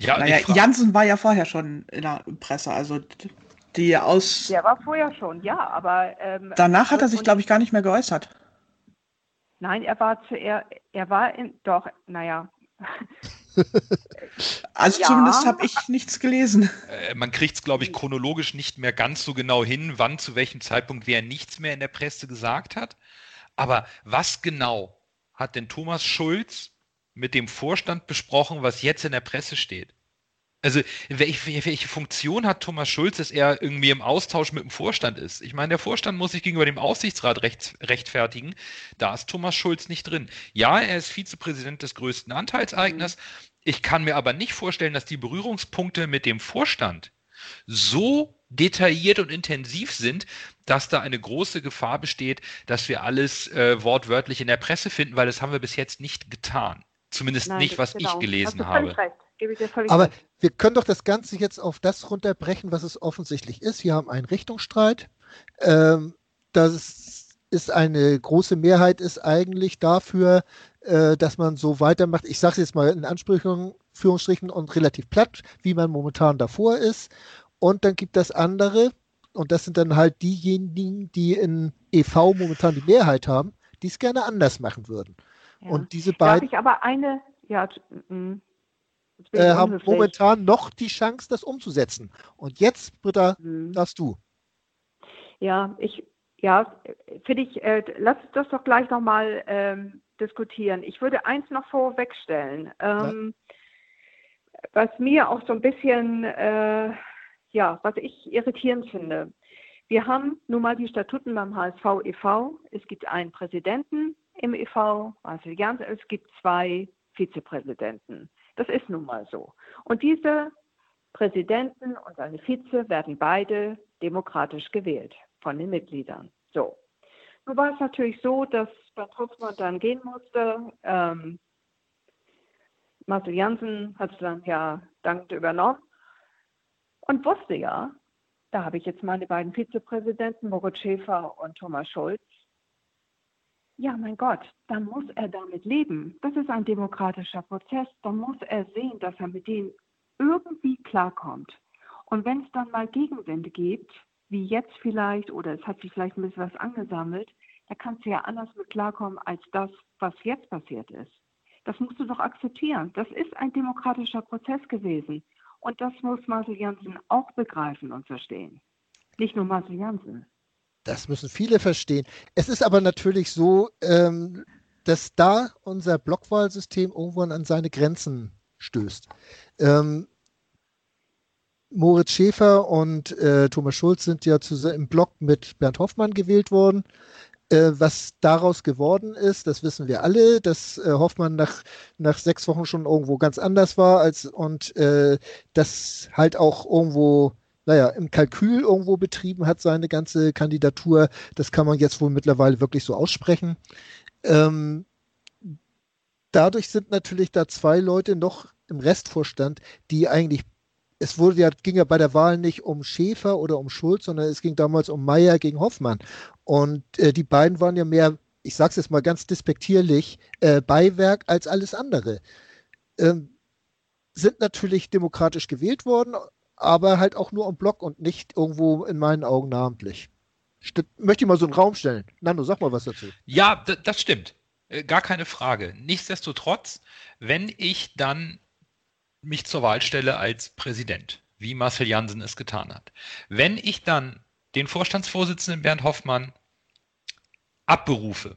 Ja, naja, Janssen war ja vorher schon in der Presse, also die aus. Der war vorher schon, ja, aber. Ähm, danach hat er sich, glaube ich, gar nicht mehr geäußert. Nein, er war zuerst, er war in, doch, naja, also ja. zumindest habe ich nichts gelesen. Äh, man kriegt es, glaube ich, chronologisch nicht mehr ganz so genau hin, wann zu welchem Zeitpunkt wer nichts mehr in der Presse gesagt hat. Aber was genau hat denn Thomas Schulz mit dem Vorstand besprochen, was jetzt in der Presse steht? Also welche, welche, Funktion hat Thomas Schulz, dass er irgendwie im Austausch mit dem Vorstand ist? Ich meine, der Vorstand muss sich gegenüber dem Aufsichtsrat recht, rechtfertigen. Da ist Thomas Schulz nicht drin. Ja, er ist Vizepräsident des größten Anteilseigners. Ich kann mir aber nicht vorstellen, dass die Berührungspunkte mit dem Vorstand so detailliert und intensiv sind, dass da eine große Gefahr besteht, dass wir alles äh, wortwörtlich in der Presse finden, weil das haben wir bis jetzt nicht getan. Zumindest Nein, nicht, was genau. ich gelesen habe. Recht. Aber recht. wir können doch das Ganze jetzt auf das runterbrechen, was es offensichtlich ist. Wir haben einen Richtungsstreit. Ähm, das ist eine große Mehrheit ist eigentlich dafür, äh, dass man so weitermacht. Ich sage es jetzt mal in Anführungsstrichen und relativ platt, wie man momentan davor ist. Und dann gibt es andere, und das sind dann halt diejenigen, die in EV momentan die Mehrheit haben, die es gerne anders machen würden. Ja. Und diese beiden. Darf ich aber eine, ja, äh, haben momentan noch die Chance, das umzusetzen. Und jetzt, Britta, mhm. darfst du. Ja, ich, ja, finde ich, äh, lass uns das doch gleich nochmal ähm, diskutieren. Ich würde eins noch vorwegstellen. Ähm, ja. Was mir auch so ein bisschen, äh, ja, was ich irritierend finde. Wir haben nun mal die Statuten beim HSV e.V. Es gibt einen Präsidenten im e.V., Marcel Jans, es gibt zwei Vizepräsidenten. Das ist nun mal so. Und diese Präsidenten und seine Vize werden beide demokratisch gewählt von den Mitgliedern. So. Nun war es natürlich so, dass Bernd Hoffmann dann gehen musste. Ähm, Marcel Janssen hat es dann ja dankend übernommen und wusste ja, da habe ich jetzt meine beiden Vizepräsidenten, Moritz Schäfer und Thomas Schulz. Ja, mein Gott, dann muss er damit leben. Das ist ein demokratischer Prozess. Dann muss er sehen, dass er mit denen irgendwie klarkommt. Und wenn es dann mal Gegenwände gibt, wie jetzt vielleicht, oder es hat sich vielleicht ein bisschen was angesammelt, da kannst du ja anders mit klarkommen als das, was jetzt passiert ist. Das musst du doch akzeptieren. Das ist ein demokratischer Prozess gewesen. Und das muss Marcel Janssen auch begreifen und verstehen. Nicht nur Marcel Janssen. Das müssen viele verstehen. Es ist aber natürlich so, ähm, dass da unser Blockwahlsystem irgendwann an seine Grenzen stößt. Ähm, Moritz Schäfer und äh, Thomas Schulz sind ja im Block mit Bernd Hoffmann gewählt worden. Äh, was daraus geworden ist, das wissen wir alle, dass äh, Hoffmann nach, nach sechs Wochen schon irgendwo ganz anders war als und äh, das halt auch irgendwo, naja, im Kalkül irgendwo betrieben hat, seine ganze Kandidatur. Das kann man jetzt wohl mittlerweile wirklich so aussprechen. Ähm, dadurch sind natürlich da zwei Leute noch im Restvorstand, die eigentlich es wurde ja, ging ja bei der Wahl nicht um Schäfer oder um Schulz, sondern es ging damals um Meyer gegen Hoffmann. Und äh, die beiden waren ja mehr, ich sage es jetzt mal ganz despektierlich, äh, Beiwerk als alles andere. Ähm, sind natürlich demokratisch gewählt worden, aber halt auch nur im Block und nicht irgendwo in meinen Augen namentlich. St möchte ich mal so einen Raum stellen. Nando, sag mal was dazu. Ja, das stimmt. Äh, gar keine Frage. Nichtsdestotrotz, wenn ich dann mich zur Wahl stelle als Präsident, wie Marcel Jansen es getan hat. Wenn ich dann den Vorstandsvorsitzenden Bernd Hoffmann abberufe,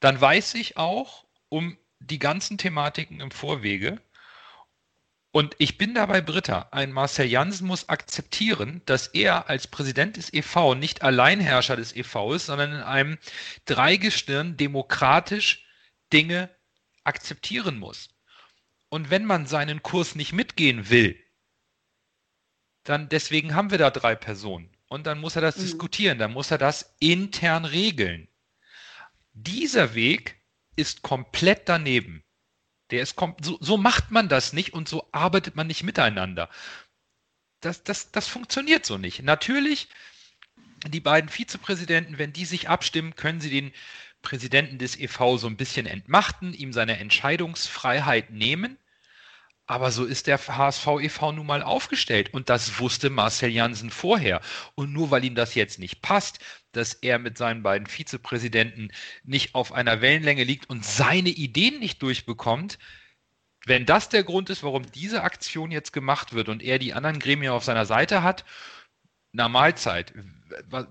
dann weiß ich auch um die ganzen Thematiken im Vorwege. Und ich bin dabei Britta. Ein Marcel Jansen muss akzeptieren, dass er als Präsident des EV nicht Alleinherrscher des EV ist, sondern in einem Dreigestirn demokratisch Dinge akzeptieren muss. Und wenn man seinen Kurs nicht mitgehen will, dann deswegen haben wir da drei Personen. Und dann muss er das mhm. diskutieren, dann muss er das intern regeln. Dieser Weg ist komplett daneben. Der ist so, so macht man das nicht und so arbeitet man nicht miteinander. Das, das, das funktioniert so nicht. Natürlich, die beiden Vizepräsidenten, wenn die sich abstimmen, können sie den Präsidenten des EV so ein bisschen entmachten, ihm seine Entscheidungsfreiheit nehmen. Aber so ist der HSV e.V. nun mal aufgestellt. Und das wusste Marcel Janssen vorher. Und nur weil ihm das jetzt nicht passt, dass er mit seinen beiden Vizepräsidenten nicht auf einer Wellenlänge liegt und seine Ideen nicht durchbekommt, wenn das der Grund ist, warum diese Aktion jetzt gemacht wird und er die anderen Gremien auf seiner Seite hat, na Mahlzeit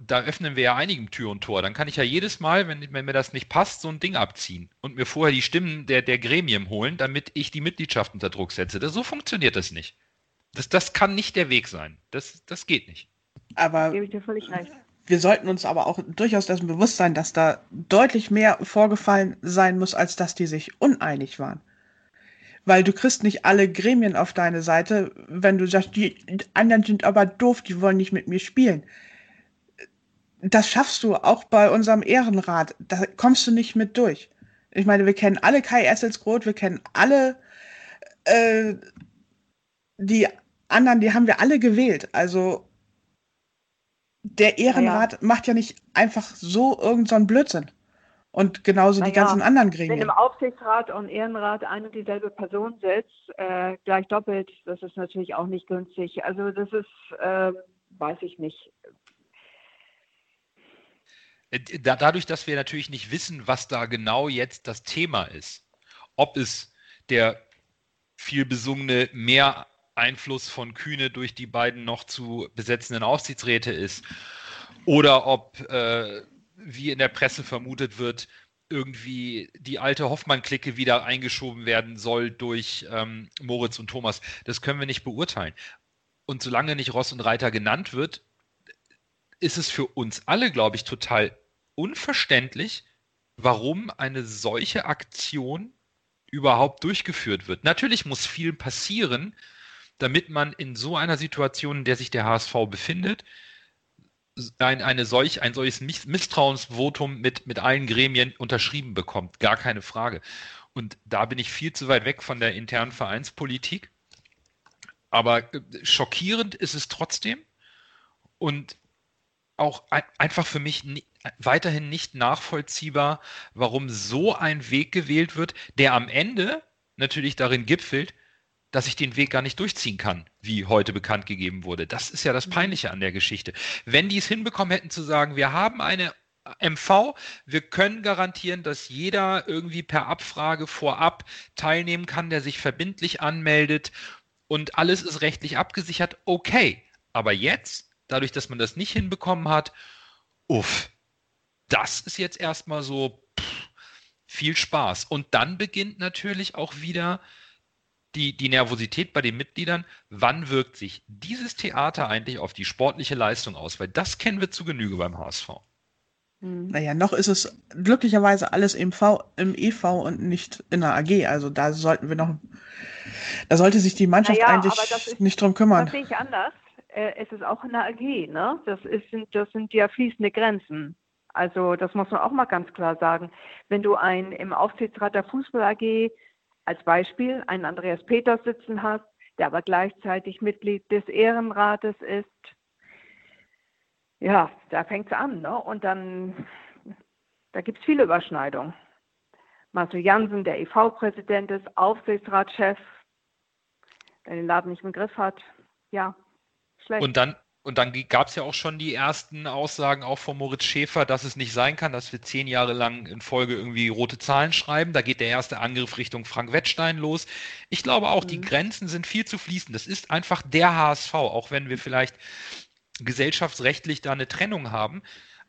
da öffnen wir ja einigen Tür und Tor. Dann kann ich ja jedes Mal, wenn, wenn mir das nicht passt, so ein Ding abziehen und mir vorher die Stimmen der, der Gremien holen, damit ich die Mitgliedschaft unter Druck setze. Das, so funktioniert das nicht. Das, das kann nicht der Weg sein. Das, das geht nicht. Aber wir sollten uns aber auch durchaus dessen bewusst sein, dass da deutlich mehr vorgefallen sein muss, als dass die sich uneinig waren. Weil du kriegst nicht alle Gremien auf deine Seite, wenn du sagst, die anderen sind aber doof, die wollen nicht mit mir spielen das schaffst du auch bei unserem Ehrenrat. Da kommst du nicht mit durch. Ich meine, wir kennen alle Kai Esselsgroth, wir kennen alle äh, die anderen, die haben wir alle gewählt. Also der Ehrenrat ja, macht ja nicht einfach so irgendeinen so Blödsinn. Und genauso Na die ja, ganzen anderen Gremien. Wenn im Aufsichtsrat und Ehrenrat eine und dieselbe Person sitzt, äh, gleich doppelt, das ist natürlich auch nicht günstig. Also das ist, äh, weiß ich nicht. Äh, dadurch, dass wir natürlich nicht wissen, was da genau jetzt das Thema ist, ob es der viel besungene mehr Einfluss von Kühne durch die beiden noch zu besetzenden Aufsichtsräte ist oder ob, äh, wie in der Presse vermutet wird, irgendwie die alte Hoffmann-Clique wieder eingeschoben werden soll durch ähm, Moritz und Thomas. Das können wir nicht beurteilen. Und solange nicht Ross und Reiter genannt wird, ist es für uns alle, glaube ich, total unverständlich, warum eine solche Aktion überhaupt durchgeführt wird. Natürlich muss viel passieren, damit man in so einer Situation, in der sich der HSV befindet, ein, eine solch, ein solches Misstrauensvotum mit, mit allen Gremien unterschrieben bekommt. Gar keine Frage. Und da bin ich viel zu weit weg von der internen Vereinspolitik. Aber äh, schockierend ist es trotzdem. Und auch ein, einfach für mich weiterhin nicht nachvollziehbar, warum so ein Weg gewählt wird, der am Ende natürlich darin gipfelt, dass ich den Weg gar nicht durchziehen kann, wie heute bekannt gegeben wurde. Das ist ja das mhm. Peinliche an der Geschichte. Wenn die es hinbekommen hätten zu sagen, wir haben eine MV, wir können garantieren, dass jeder irgendwie per Abfrage vorab teilnehmen kann, der sich verbindlich anmeldet und alles ist rechtlich abgesichert, okay. Aber jetzt, dadurch, dass man das nicht hinbekommen hat, uff, das ist jetzt erstmal so pff, viel Spaß. Und dann beginnt natürlich auch wieder die, die Nervosität bei den Mitgliedern. Wann wirkt sich dieses Theater eigentlich auf die sportliche Leistung aus? Weil das kennen wir zu Genüge beim HSV. Hm. Naja, noch ist es glücklicherweise alles im, v, im EV und nicht in der AG. Also da sollten wir noch, da sollte sich die Mannschaft naja, eigentlich ist, nicht drum kümmern. Das sehe ich anders. Äh, es ist auch in der AG, ne? Das, ist, das sind ja fließende Grenzen. Also das muss man auch mal ganz klar sagen. Wenn du einen im Aufsichtsrat der Fußball AG als Beispiel einen Andreas Peters sitzen hast, der aber gleichzeitig Mitglied des Ehrenrates ist, ja, da fängt es an. Ne? Und dann, da gibt es viele Überschneidungen. Marcel Jansen, der EV-Präsident ist, Aufsichtsratschef, der den Laden nicht im Griff hat. Ja, schlecht. Und dann, und dann gab es ja auch schon die ersten Aussagen auch von Moritz Schäfer, dass es nicht sein kann, dass wir zehn Jahre lang in Folge irgendwie rote Zahlen schreiben. Da geht der erste Angriff Richtung Frank Wettstein los. Ich glaube auch, mhm. die Grenzen sind viel zu fließen. Das ist einfach der HSV, auch wenn wir vielleicht gesellschaftsrechtlich da eine Trennung haben.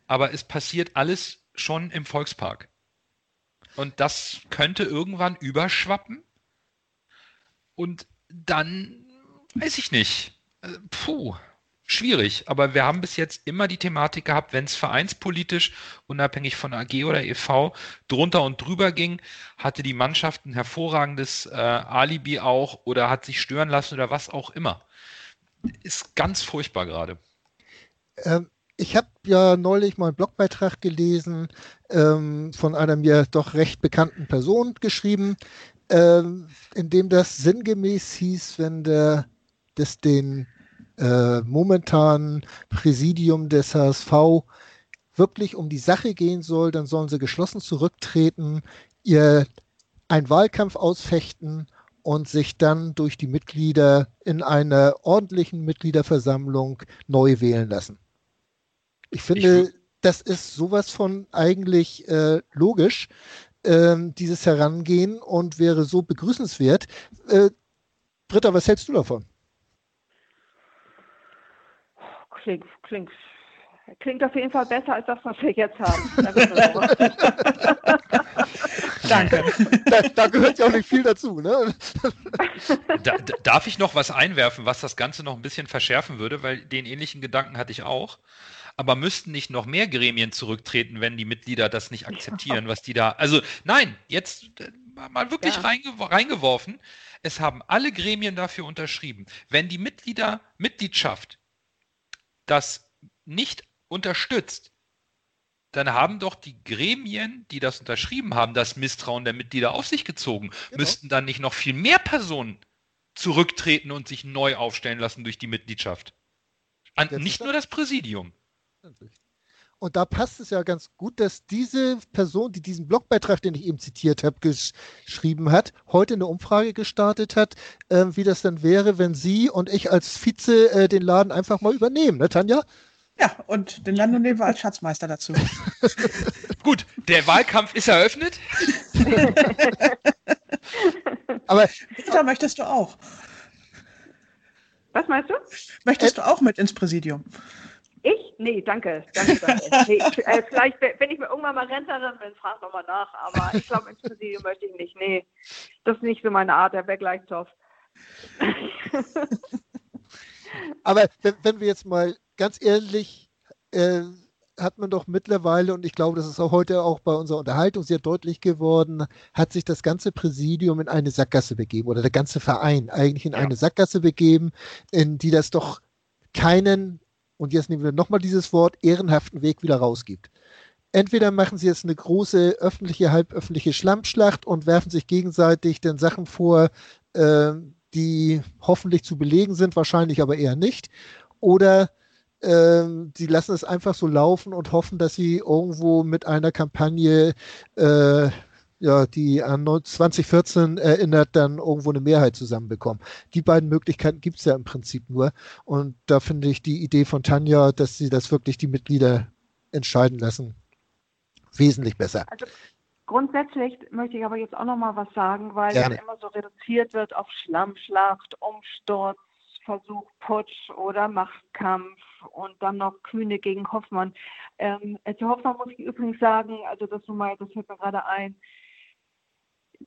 Aber es passiert alles schon im Volkspark. Und das könnte irgendwann überschwappen. Und dann weiß ich nicht. Äh, puh schwierig. Aber wir haben bis jetzt immer die Thematik gehabt, wenn es vereinspolitisch, unabhängig von AG oder EV, drunter und drüber ging, hatte die Mannschaft ein hervorragendes äh, Alibi auch oder hat sich stören lassen oder was auch immer. Ist ganz furchtbar gerade. Ähm, ich habe ja neulich mal einen Blogbeitrag gelesen ähm, von einer mir doch recht bekannten Person geschrieben, ähm, in dem das sinngemäß hieß, wenn der das den äh, momentan Präsidium des HSV wirklich um die Sache gehen soll, dann sollen sie geschlossen zurücktreten, ihr einen Wahlkampf ausfechten und sich dann durch die Mitglieder in einer ordentlichen Mitgliederversammlung neu wählen lassen. Ich finde, ich das ist sowas von eigentlich äh, logisch, äh, dieses Herangehen und wäre so begrüßenswert. Äh, Britta, was hältst du davon? Klingt, klingt, klingt auf jeden Fall besser als das, was wir jetzt haben. Danke. Da, da, gehört ja auch nicht viel dazu. Ne? Da, darf ich noch was einwerfen, was das Ganze noch ein bisschen verschärfen würde, weil den ähnlichen Gedanken hatte ich auch. Aber müssten nicht noch mehr Gremien zurücktreten, wenn die Mitglieder das nicht akzeptieren, ja. was die da. Also nein, jetzt äh, mal wirklich ja. reingeworfen. Es haben alle Gremien dafür unterschrieben. Wenn die Mitglieder, Mitgliedschaft das nicht unterstützt, dann haben doch die Gremien, die das unterschrieben haben, das Misstrauen der Mitglieder auf sich gezogen. Genau. Müssten dann nicht noch viel mehr Personen zurücktreten und sich neu aufstellen lassen durch die Mitgliedschaft? An, nicht nur das Präsidium. Und da passt es ja ganz gut, dass diese Person, die diesen Blogbeitrag, den ich eben zitiert habe, geschrieben hat, heute eine Umfrage gestartet hat, äh, wie das dann wäre, wenn Sie und ich als Vize äh, den Laden einfach mal übernehmen, ne, Tanja? Ja, und den Lando nehmen wir als Schatzmeister dazu. Gut, der Wahlkampf ist eröffnet. Aber da möchtest du auch. Was meinst du? Möchtest du auch mit ins Präsidium? Ich? Nee, danke. danke, danke. Nee, äh, vielleicht, wenn ich mir irgendwann mal Rentnerin bin, frag nochmal nach. Aber ich glaube, ins Präsidium möchte ich nicht. Nee, das ist nicht so meine Art. Der wäre gleich tough. aber wenn, wenn, wir jetzt mal ganz ehrlich, äh, hat man doch mittlerweile, und ich glaube, das ist auch heute auch bei unserer Unterhaltung sehr deutlich geworden, hat sich das ganze Präsidium in eine Sackgasse begeben oder der ganze Verein eigentlich in ja. eine Sackgasse begeben, in die das doch keinen und jetzt nehmen wir nochmal dieses Wort, ehrenhaften Weg wieder rausgibt. Entweder machen sie jetzt eine große öffentliche, halböffentliche Schlammschlacht und werfen sich gegenseitig dann Sachen vor, äh, die hoffentlich zu belegen sind, wahrscheinlich aber eher nicht. Oder ähm, sie lassen es einfach so laufen und hoffen, dass sie irgendwo mit einer Kampagne, äh, ja, die an 2014 erinnert, dann irgendwo eine Mehrheit zusammenbekommen. Die beiden Möglichkeiten gibt es ja im Prinzip nur. Und da finde ich die Idee von Tanja, dass sie das wirklich die Mitglieder entscheiden lassen, wesentlich besser. Also grundsätzlich möchte ich aber jetzt auch noch mal was sagen, weil Gerne. immer so reduziert wird auf Schlammschlacht, Umsturz, Versuch, Putsch oder Machtkampf und dann noch Kühne gegen Hoffmann. Ähm, zu Hoffmann muss ich übrigens sagen, also das, mal, das fällt mir gerade ein,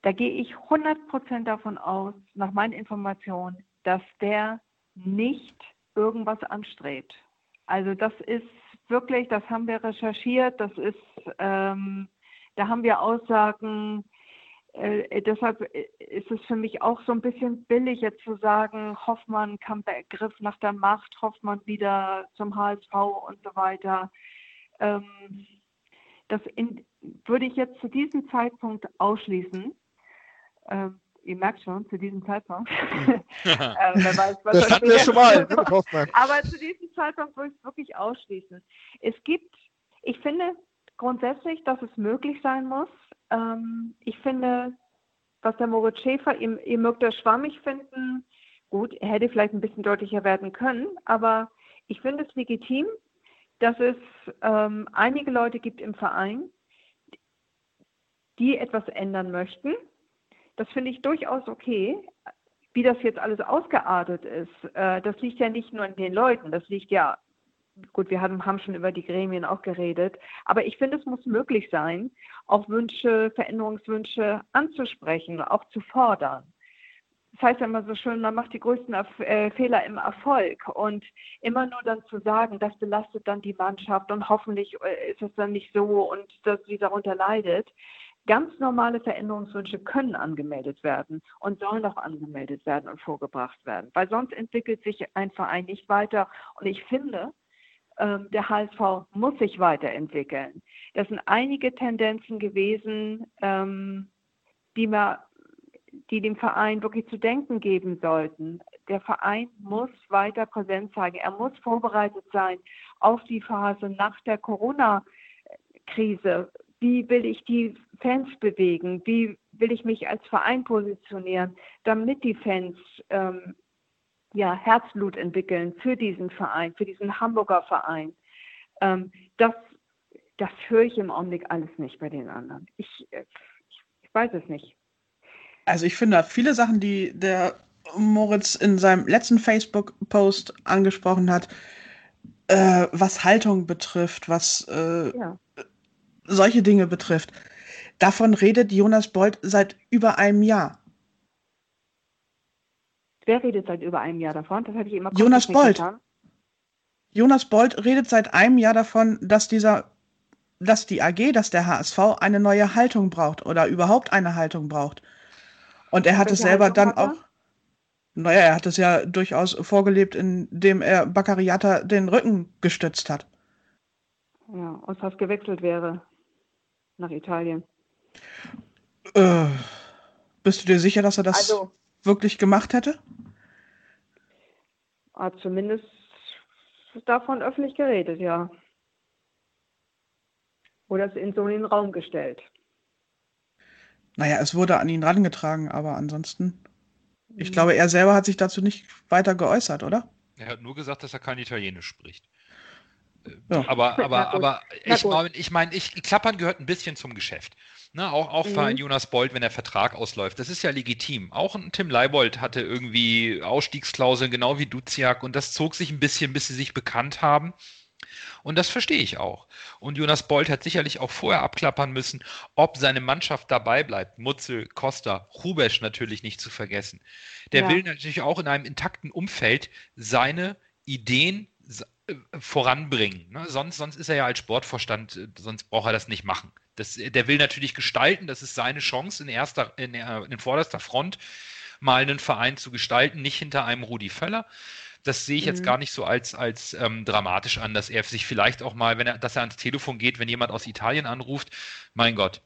da gehe ich 100% davon aus, nach meinen Informationen, dass der nicht irgendwas anstrebt. Also das ist wirklich, das haben wir recherchiert, das ist, ähm, da haben wir Aussagen, äh, deshalb ist es für mich auch so ein bisschen billig, jetzt zu sagen, Hoffmann kam der Griff nach der Macht, Hoffmann wieder zum HSV und so weiter. Ähm, das in, würde ich jetzt zu diesem Zeitpunkt ausschließen. Ähm, ihr merkt schon, zu diesem Zeitpunkt. äh, wer weiß, was das hatten wir schon mal. Aber zu diesem Zeitpunkt würde ich es wirklich ausschließen. Es gibt, ich finde grundsätzlich, dass es möglich sein muss. Ähm, ich finde, was der Moritz Schäfer, ihr, ihr mögt das schwammig finden, gut, er hätte vielleicht ein bisschen deutlicher werden können, aber ich finde es legitim, dass es ähm, einige Leute gibt im Verein, die etwas ändern möchten das finde ich durchaus okay. Wie das jetzt alles ausgeartet ist, äh, das liegt ja nicht nur an den Leuten, das liegt ja, gut, wir haben, haben schon über die Gremien auch geredet, aber ich finde, es muss möglich sein, auch Wünsche, Veränderungswünsche anzusprechen, auch zu fordern. Das heißt ja immer so schön, man macht die größten Erf äh, Fehler im Erfolg und immer nur dann zu sagen, das belastet dann die Mannschaft und hoffentlich äh, ist es dann nicht so und dass sie darunter leidet. Ganz normale Veränderungswünsche können angemeldet werden und sollen auch angemeldet werden und vorgebracht werden, weil sonst entwickelt sich ein Verein nicht weiter. Und ich finde, ähm, der HSV muss sich weiterentwickeln. Das sind einige Tendenzen gewesen, ähm, die, man, die dem Verein wirklich zu denken geben sollten. Der Verein muss weiter Präsenz zeigen. Er muss vorbereitet sein auf die Phase nach der Corona-Krise wie will ich die Fans bewegen, wie will ich mich als Verein positionieren, damit die Fans ähm, ja, Herzblut entwickeln für diesen Verein, für diesen Hamburger Verein. Ähm, das, das höre ich im Augenblick alles nicht bei den anderen. Ich, ich, ich weiß es nicht. Also ich finde, viele Sachen, die der Moritz in seinem letzten Facebook-Post angesprochen hat, äh, was Haltung betrifft, was äh, ja solche Dinge betrifft. Davon redet Jonas Bold seit über einem Jahr. Wer redet seit über einem Jahr davon? Das habe ich immer Jonas Bold. Getan. Jonas Bold redet seit einem Jahr davon, dass dieser, dass die AG, dass der HSV eine neue Haltung braucht oder überhaupt eine Haltung braucht. Und er hat es selber Haltung dann auch. Naja, er hat es ja durchaus vorgelebt, indem er Baccariata den Rücken gestützt hat. Ja, und fast gewechselt wäre nach Italien. Äh, bist du dir sicher, dass er das also, wirklich gemacht hätte? Hat zumindest davon öffentlich geredet, ja. Oder es in so einen Raum gestellt. Naja, es wurde an ihn rangetragen, aber ansonsten. Ich glaube, er selber hat sich dazu nicht weiter geäußert, oder? Er hat nur gesagt, dass er kein Italienisch spricht. Ja. Aber, aber, aber ich meine, ich, mein, ich, Klappern gehört ein bisschen zum Geschäft. Ne, auch auch mhm. ein Jonas Bold, wenn der Vertrag ausläuft. Das ist ja legitim. Auch ein Tim Leibold hatte irgendwie Ausstiegsklauseln, genau wie Duziak, und das zog sich ein bisschen, bis sie sich bekannt haben. Und das verstehe ich auch. Und Jonas Bold hat sicherlich auch vorher abklappern müssen, ob seine Mannschaft dabei bleibt. Mutzel, Costa, Rubesch natürlich nicht zu vergessen. Der ja. will natürlich auch in einem intakten Umfeld seine Ideen, voranbringen. Ne? Sonst, sonst ist er ja als Sportvorstand, äh, sonst braucht er das nicht machen. Das, der will natürlich gestalten, das ist seine Chance in, erster, in, in vorderster Front, mal einen Verein zu gestalten, nicht hinter einem Rudi Völler. Das sehe ich jetzt mhm. gar nicht so als, als ähm, dramatisch an, dass er sich vielleicht auch mal, wenn er, dass er ans Telefon geht, wenn jemand aus Italien anruft, mein Gott.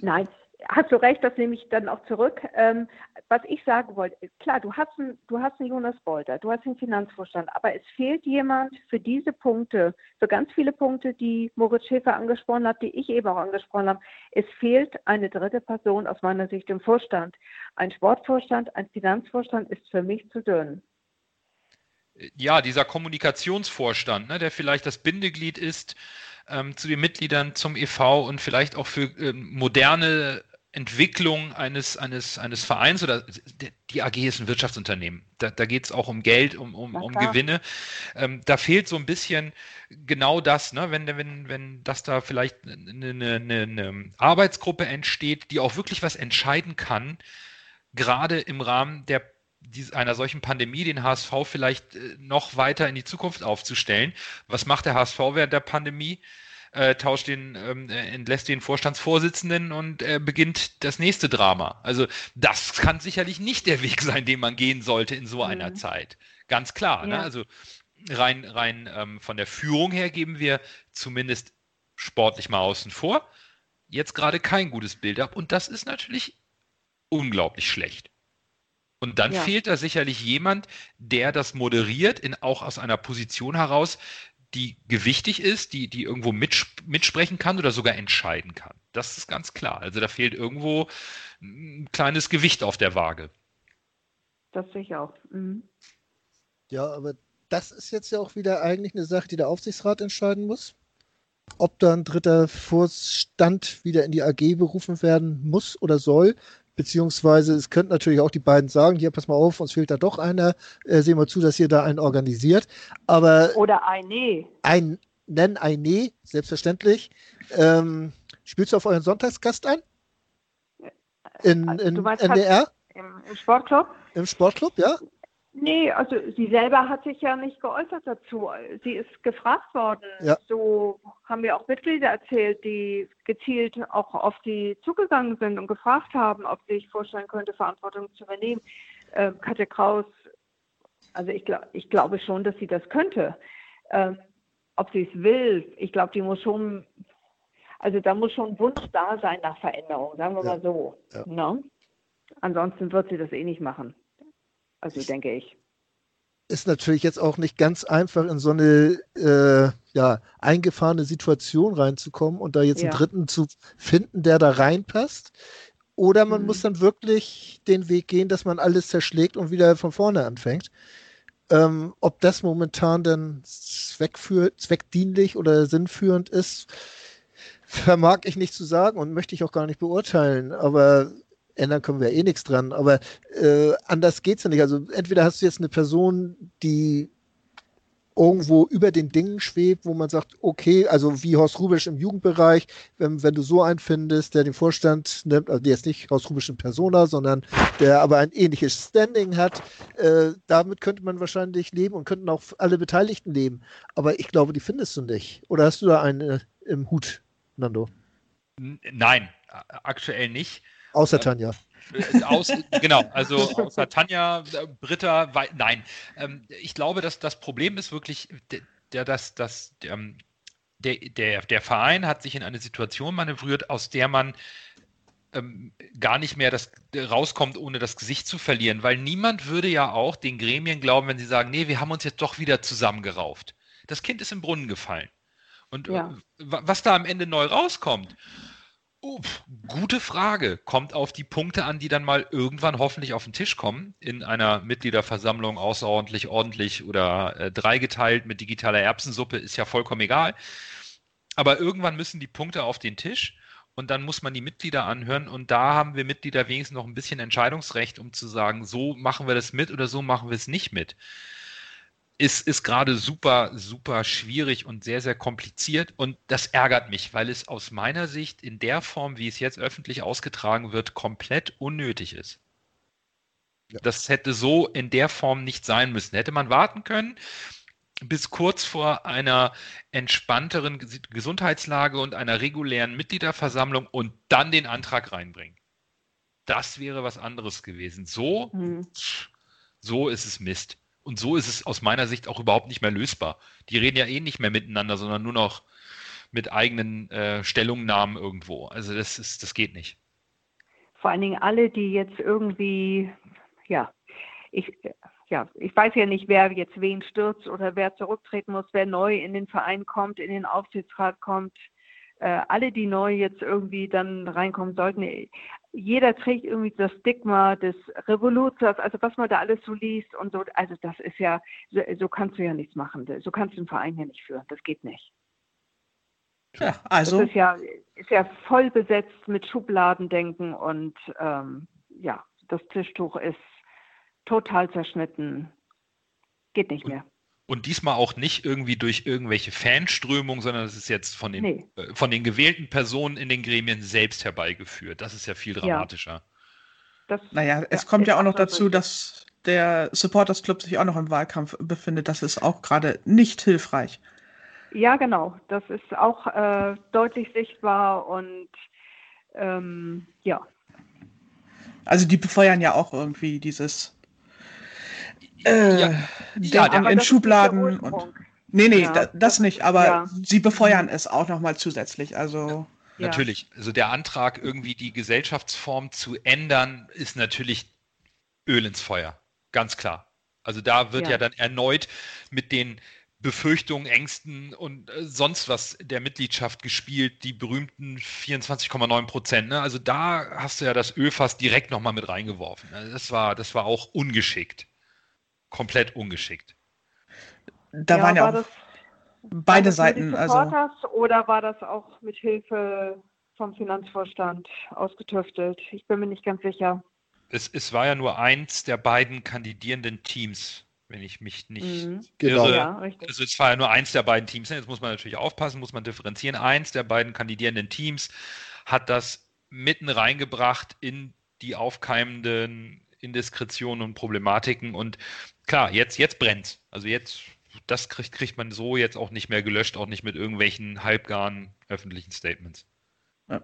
Nein, hast du recht, das nehme ich dann auch zurück. Ähm, was ich sagen wollte, klar, du hast, einen, du hast einen Jonas Bolter, du hast den Finanzvorstand, aber es fehlt jemand für diese Punkte, für ganz viele Punkte, die Moritz Schäfer angesprochen hat, die ich eben auch angesprochen habe. Es fehlt eine dritte Person aus meiner Sicht im Vorstand. Ein Sportvorstand, ein Finanzvorstand ist für mich zu dünn ja, dieser Kommunikationsvorstand, ne, der vielleicht das Bindeglied ist ähm, zu den Mitgliedern, zum EV und vielleicht auch für ähm, moderne Entwicklung eines, eines, eines Vereins oder die AG ist ein Wirtschaftsunternehmen. Da, da geht es auch um Geld, um, um, um Gewinne. Ähm, da fehlt so ein bisschen genau das, ne? wenn, wenn, wenn das da vielleicht eine, eine, eine Arbeitsgruppe entsteht, die auch wirklich was entscheiden kann, gerade im Rahmen der einer solchen Pandemie den HSV vielleicht äh, noch weiter in die Zukunft aufzustellen. Was macht der HSV während der Pandemie? Äh, tauscht den, ähm, äh, entlässt den Vorstandsvorsitzenden und äh, beginnt das nächste Drama. Also das kann sicherlich nicht der Weg sein, den man gehen sollte in so einer mhm. Zeit. Ganz klar. Ne? Ja. Ne? Also rein, rein ähm, von der Führung her geben wir zumindest sportlich mal außen vor jetzt gerade kein gutes Bild ab. Und das ist natürlich unglaublich schlecht. Und dann ja. fehlt da sicherlich jemand, der das moderiert, in, auch aus einer Position heraus, die gewichtig ist, die, die irgendwo mitsp mitsprechen kann oder sogar entscheiden kann. Das ist ganz klar. Also da fehlt irgendwo ein kleines Gewicht auf der Waage. Das sehe ich auch. Mhm. Ja, aber das ist jetzt ja auch wieder eigentlich eine Sache, die der Aufsichtsrat entscheiden muss. Ob da ein dritter Vorstand wieder in die AG berufen werden muss oder soll, Beziehungsweise es könnten natürlich auch die beiden sagen, hier, pass mal auf, uns fehlt da doch einer, äh, sehen wir zu, dass ihr da einen organisiert. Aber Oder. Ein, nennen eine, selbstverständlich. Ähm, spielst du auf euren Sonntagsgast ein? In, in NDR? Im, Im Sportclub? Im Sportclub, ja? Nee, also sie selber hat sich ja nicht geäußert dazu. Sie ist gefragt worden. Ja. So haben wir auch Mitglieder erzählt, die gezielt auch auf sie zugegangen sind und gefragt haben, ob sie sich vorstellen könnte, Verantwortung zu übernehmen. Äh, Katja Kraus, also ich, glaub, ich glaube schon, dass sie das könnte. Ähm, ob sie es will, ich glaube, die muss schon, also da muss schon Wunsch da sein nach Veränderung, sagen wir ja. mal so. Ja. Ne? Ansonsten wird sie das eh nicht machen. Also denke ich. Ist natürlich jetzt auch nicht ganz einfach in so eine äh, ja, eingefahrene Situation reinzukommen und da jetzt ja. einen Dritten zu finden, der da reinpasst. Oder man mhm. muss dann wirklich den Weg gehen, dass man alles zerschlägt und wieder von vorne anfängt. Ähm, ob das momentan dann zweckdienlich oder sinnführend ist, vermag ich nicht zu sagen und möchte ich auch gar nicht beurteilen. Aber ändern können wir eh nichts dran. Aber äh, anders es ja nicht. Also entweder hast du jetzt eine Person, die irgendwo über den Dingen schwebt, wo man sagt, okay, also wie Horst Rubisch im Jugendbereich, wenn, wenn du so einen findest, der den Vorstand nimmt, also der ist nicht Horst Rubisch in Persona, sondern der aber ein ähnliches Standing hat, äh, damit könnte man wahrscheinlich leben und könnten auch alle Beteiligten leben. Aber ich glaube, die findest du nicht. Oder hast du da eine im Hut, Nando? Nein, aktuell nicht. Außer Tanja. Äh, aus, genau, also außer Tanja, äh, Britta, nein. Ähm, ich glaube, dass das Problem ist wirklich, der, dass, dass ähm, der, der, der Verein hat sich in eine Situation manövriert, aus der man ähm, gar nicht mehr das rauskommt, ohne das Gesicht zu verlieren, weil niemand würde ja auch den Gremien glauben, wenn sie sagen, nee, wir haben uns jetzt doch wieder zusammengerauft. Das Kind ist im Brunnen gefallen. Und ja. was da am Ende neu rauskommt, Oh, gute Frage. Kommt auf die Punkte an, die dann mal irgendwann hoffentlich auf den Tisch kommen. In einer Mitgliederversammlung außerordentlich, ordentlich oder äh, dreigeteilt mit digitaler Erbsensuppe, ist ja vollkommen egal. Aber irgendwann müssen die Punkte auf den Tisch und dann muss man die Mitglieder anhören und da haben wir Mitglieder wenigstens noch ein bisschen Entscheidungsrecht, um zu sagen, so machen wir das mit oder so machen wir es nicht mit ist, ist gerade super, super schwierig und sehr, sehr kompliziert. Und das ärgert mich, weil es aus meiner Sicht in der Form, wie es jetzt öffentlich ausgetragen wird, komplett unnötig ist. Ja. Das hätte so in der Form nicht sein müssen. Hätte man warten können bis kurz vor einer entspannteren Gesundheitslage und einer regulären Mitgliederversammlung und dann den Antrag reinbringen. Das wäre was anderes gewesen. So, mhm. so ist es Mist. Und so ist es aus meiner Sicht auch überhaupt nicht mehr lösbar. Die reden ja eh nicht mehr miteinander, sondern nur noch mit eigenen äh, Stellungnahmen irgendwo. Also das ist, das geht nicht. vor allen Dingen alle, die jetzt irgendwie, ja, ich, ja, ich weiß ja nicht, wer jetzt wen stürzt oder wer zurücktreten muss, wer neu in den Verein kommt, in den Aufsichtsrat kommt. Äh, alle, die neu jetzt irgendwie dann reinkommen sollten, jeder trägt irgendwie das Stigma des Revoluzers, also was man da alles so liest und so. Also das ist ja, so, so kannst du ja nichts machen. So kannst du einen Verein ja nicht führen. Das geht nicht. Ja, also. Das ist ja, ist ja voll besetzt mit Schubladendenken und ähm, ja, das Tischtuch ist total zerschnitten. Geht nicht mehr. Und diesmal auch nicht irgendwie durch irgendwelche Fanströmungen, sondern das ist jetzt von den, nee. äh, von den gewählten Personen in den Gremien selbst herbeigeführt. Das ist ja viel dramatischer. Ja. Das, naja, es ja, kommt ja auch noch dazu, dass der Supporters Club sich auch noch im Wahlkampf befindet. Das ist auch gerade nicht hilfreich. Ja, genau. Das ist auch äh, deutlich sichtbar und ähm, ja. Also die befeuern ja auch irgendwie dieses äh, ja, ja der, in Schubladen und. Nee, nee, ja, da, das nicht, aber ja. sie befeuern es auch nochmal zusätzlich. Also. Natürlich. Also der Antrag, irgendwie die Gesellschaftsform zu ändern, ist natürlich Öl ins Feuer. Ganz klar. Also da wird ja, dann erneut mit den Befürchtungen, Ängsten und äh, sonst was der Mitgliedschaft gespielt, die berühmten 24,9 Prozent. Ne? Also da hast du ja das Ölfass direkt nochmal mit reingeworfen. Also das war, das war auch ungeschickt komplett ungeschickt. Da ja, waren ja war auch das, beide Seiten. Also oder war das auch mit Hilfe vom Finanzvorstand ausgetüftelt? Ich bin mir nicht ganz sicher. Es, es war ja nur eins der beiden kandidierenden Teams, wenn ich mich nicht mhm. genau. irre. Ja, also es war ja nur eins der beiden Teams. Jetzt muss man natürlich aufpassen, muss man differenzieren. Eins der beiden kandidierenden Teams hat das mitten reingebracht in die aufkeimenden Indiskretionen und Problematiken und klar, jetzt, jetzt brennt Also jetzt, das kriegt, kriegt man so jetzt auch nicht mehr gelöscht, auch nicht mit irgendwelchen halbgaren öffentlichen Statements. Ja,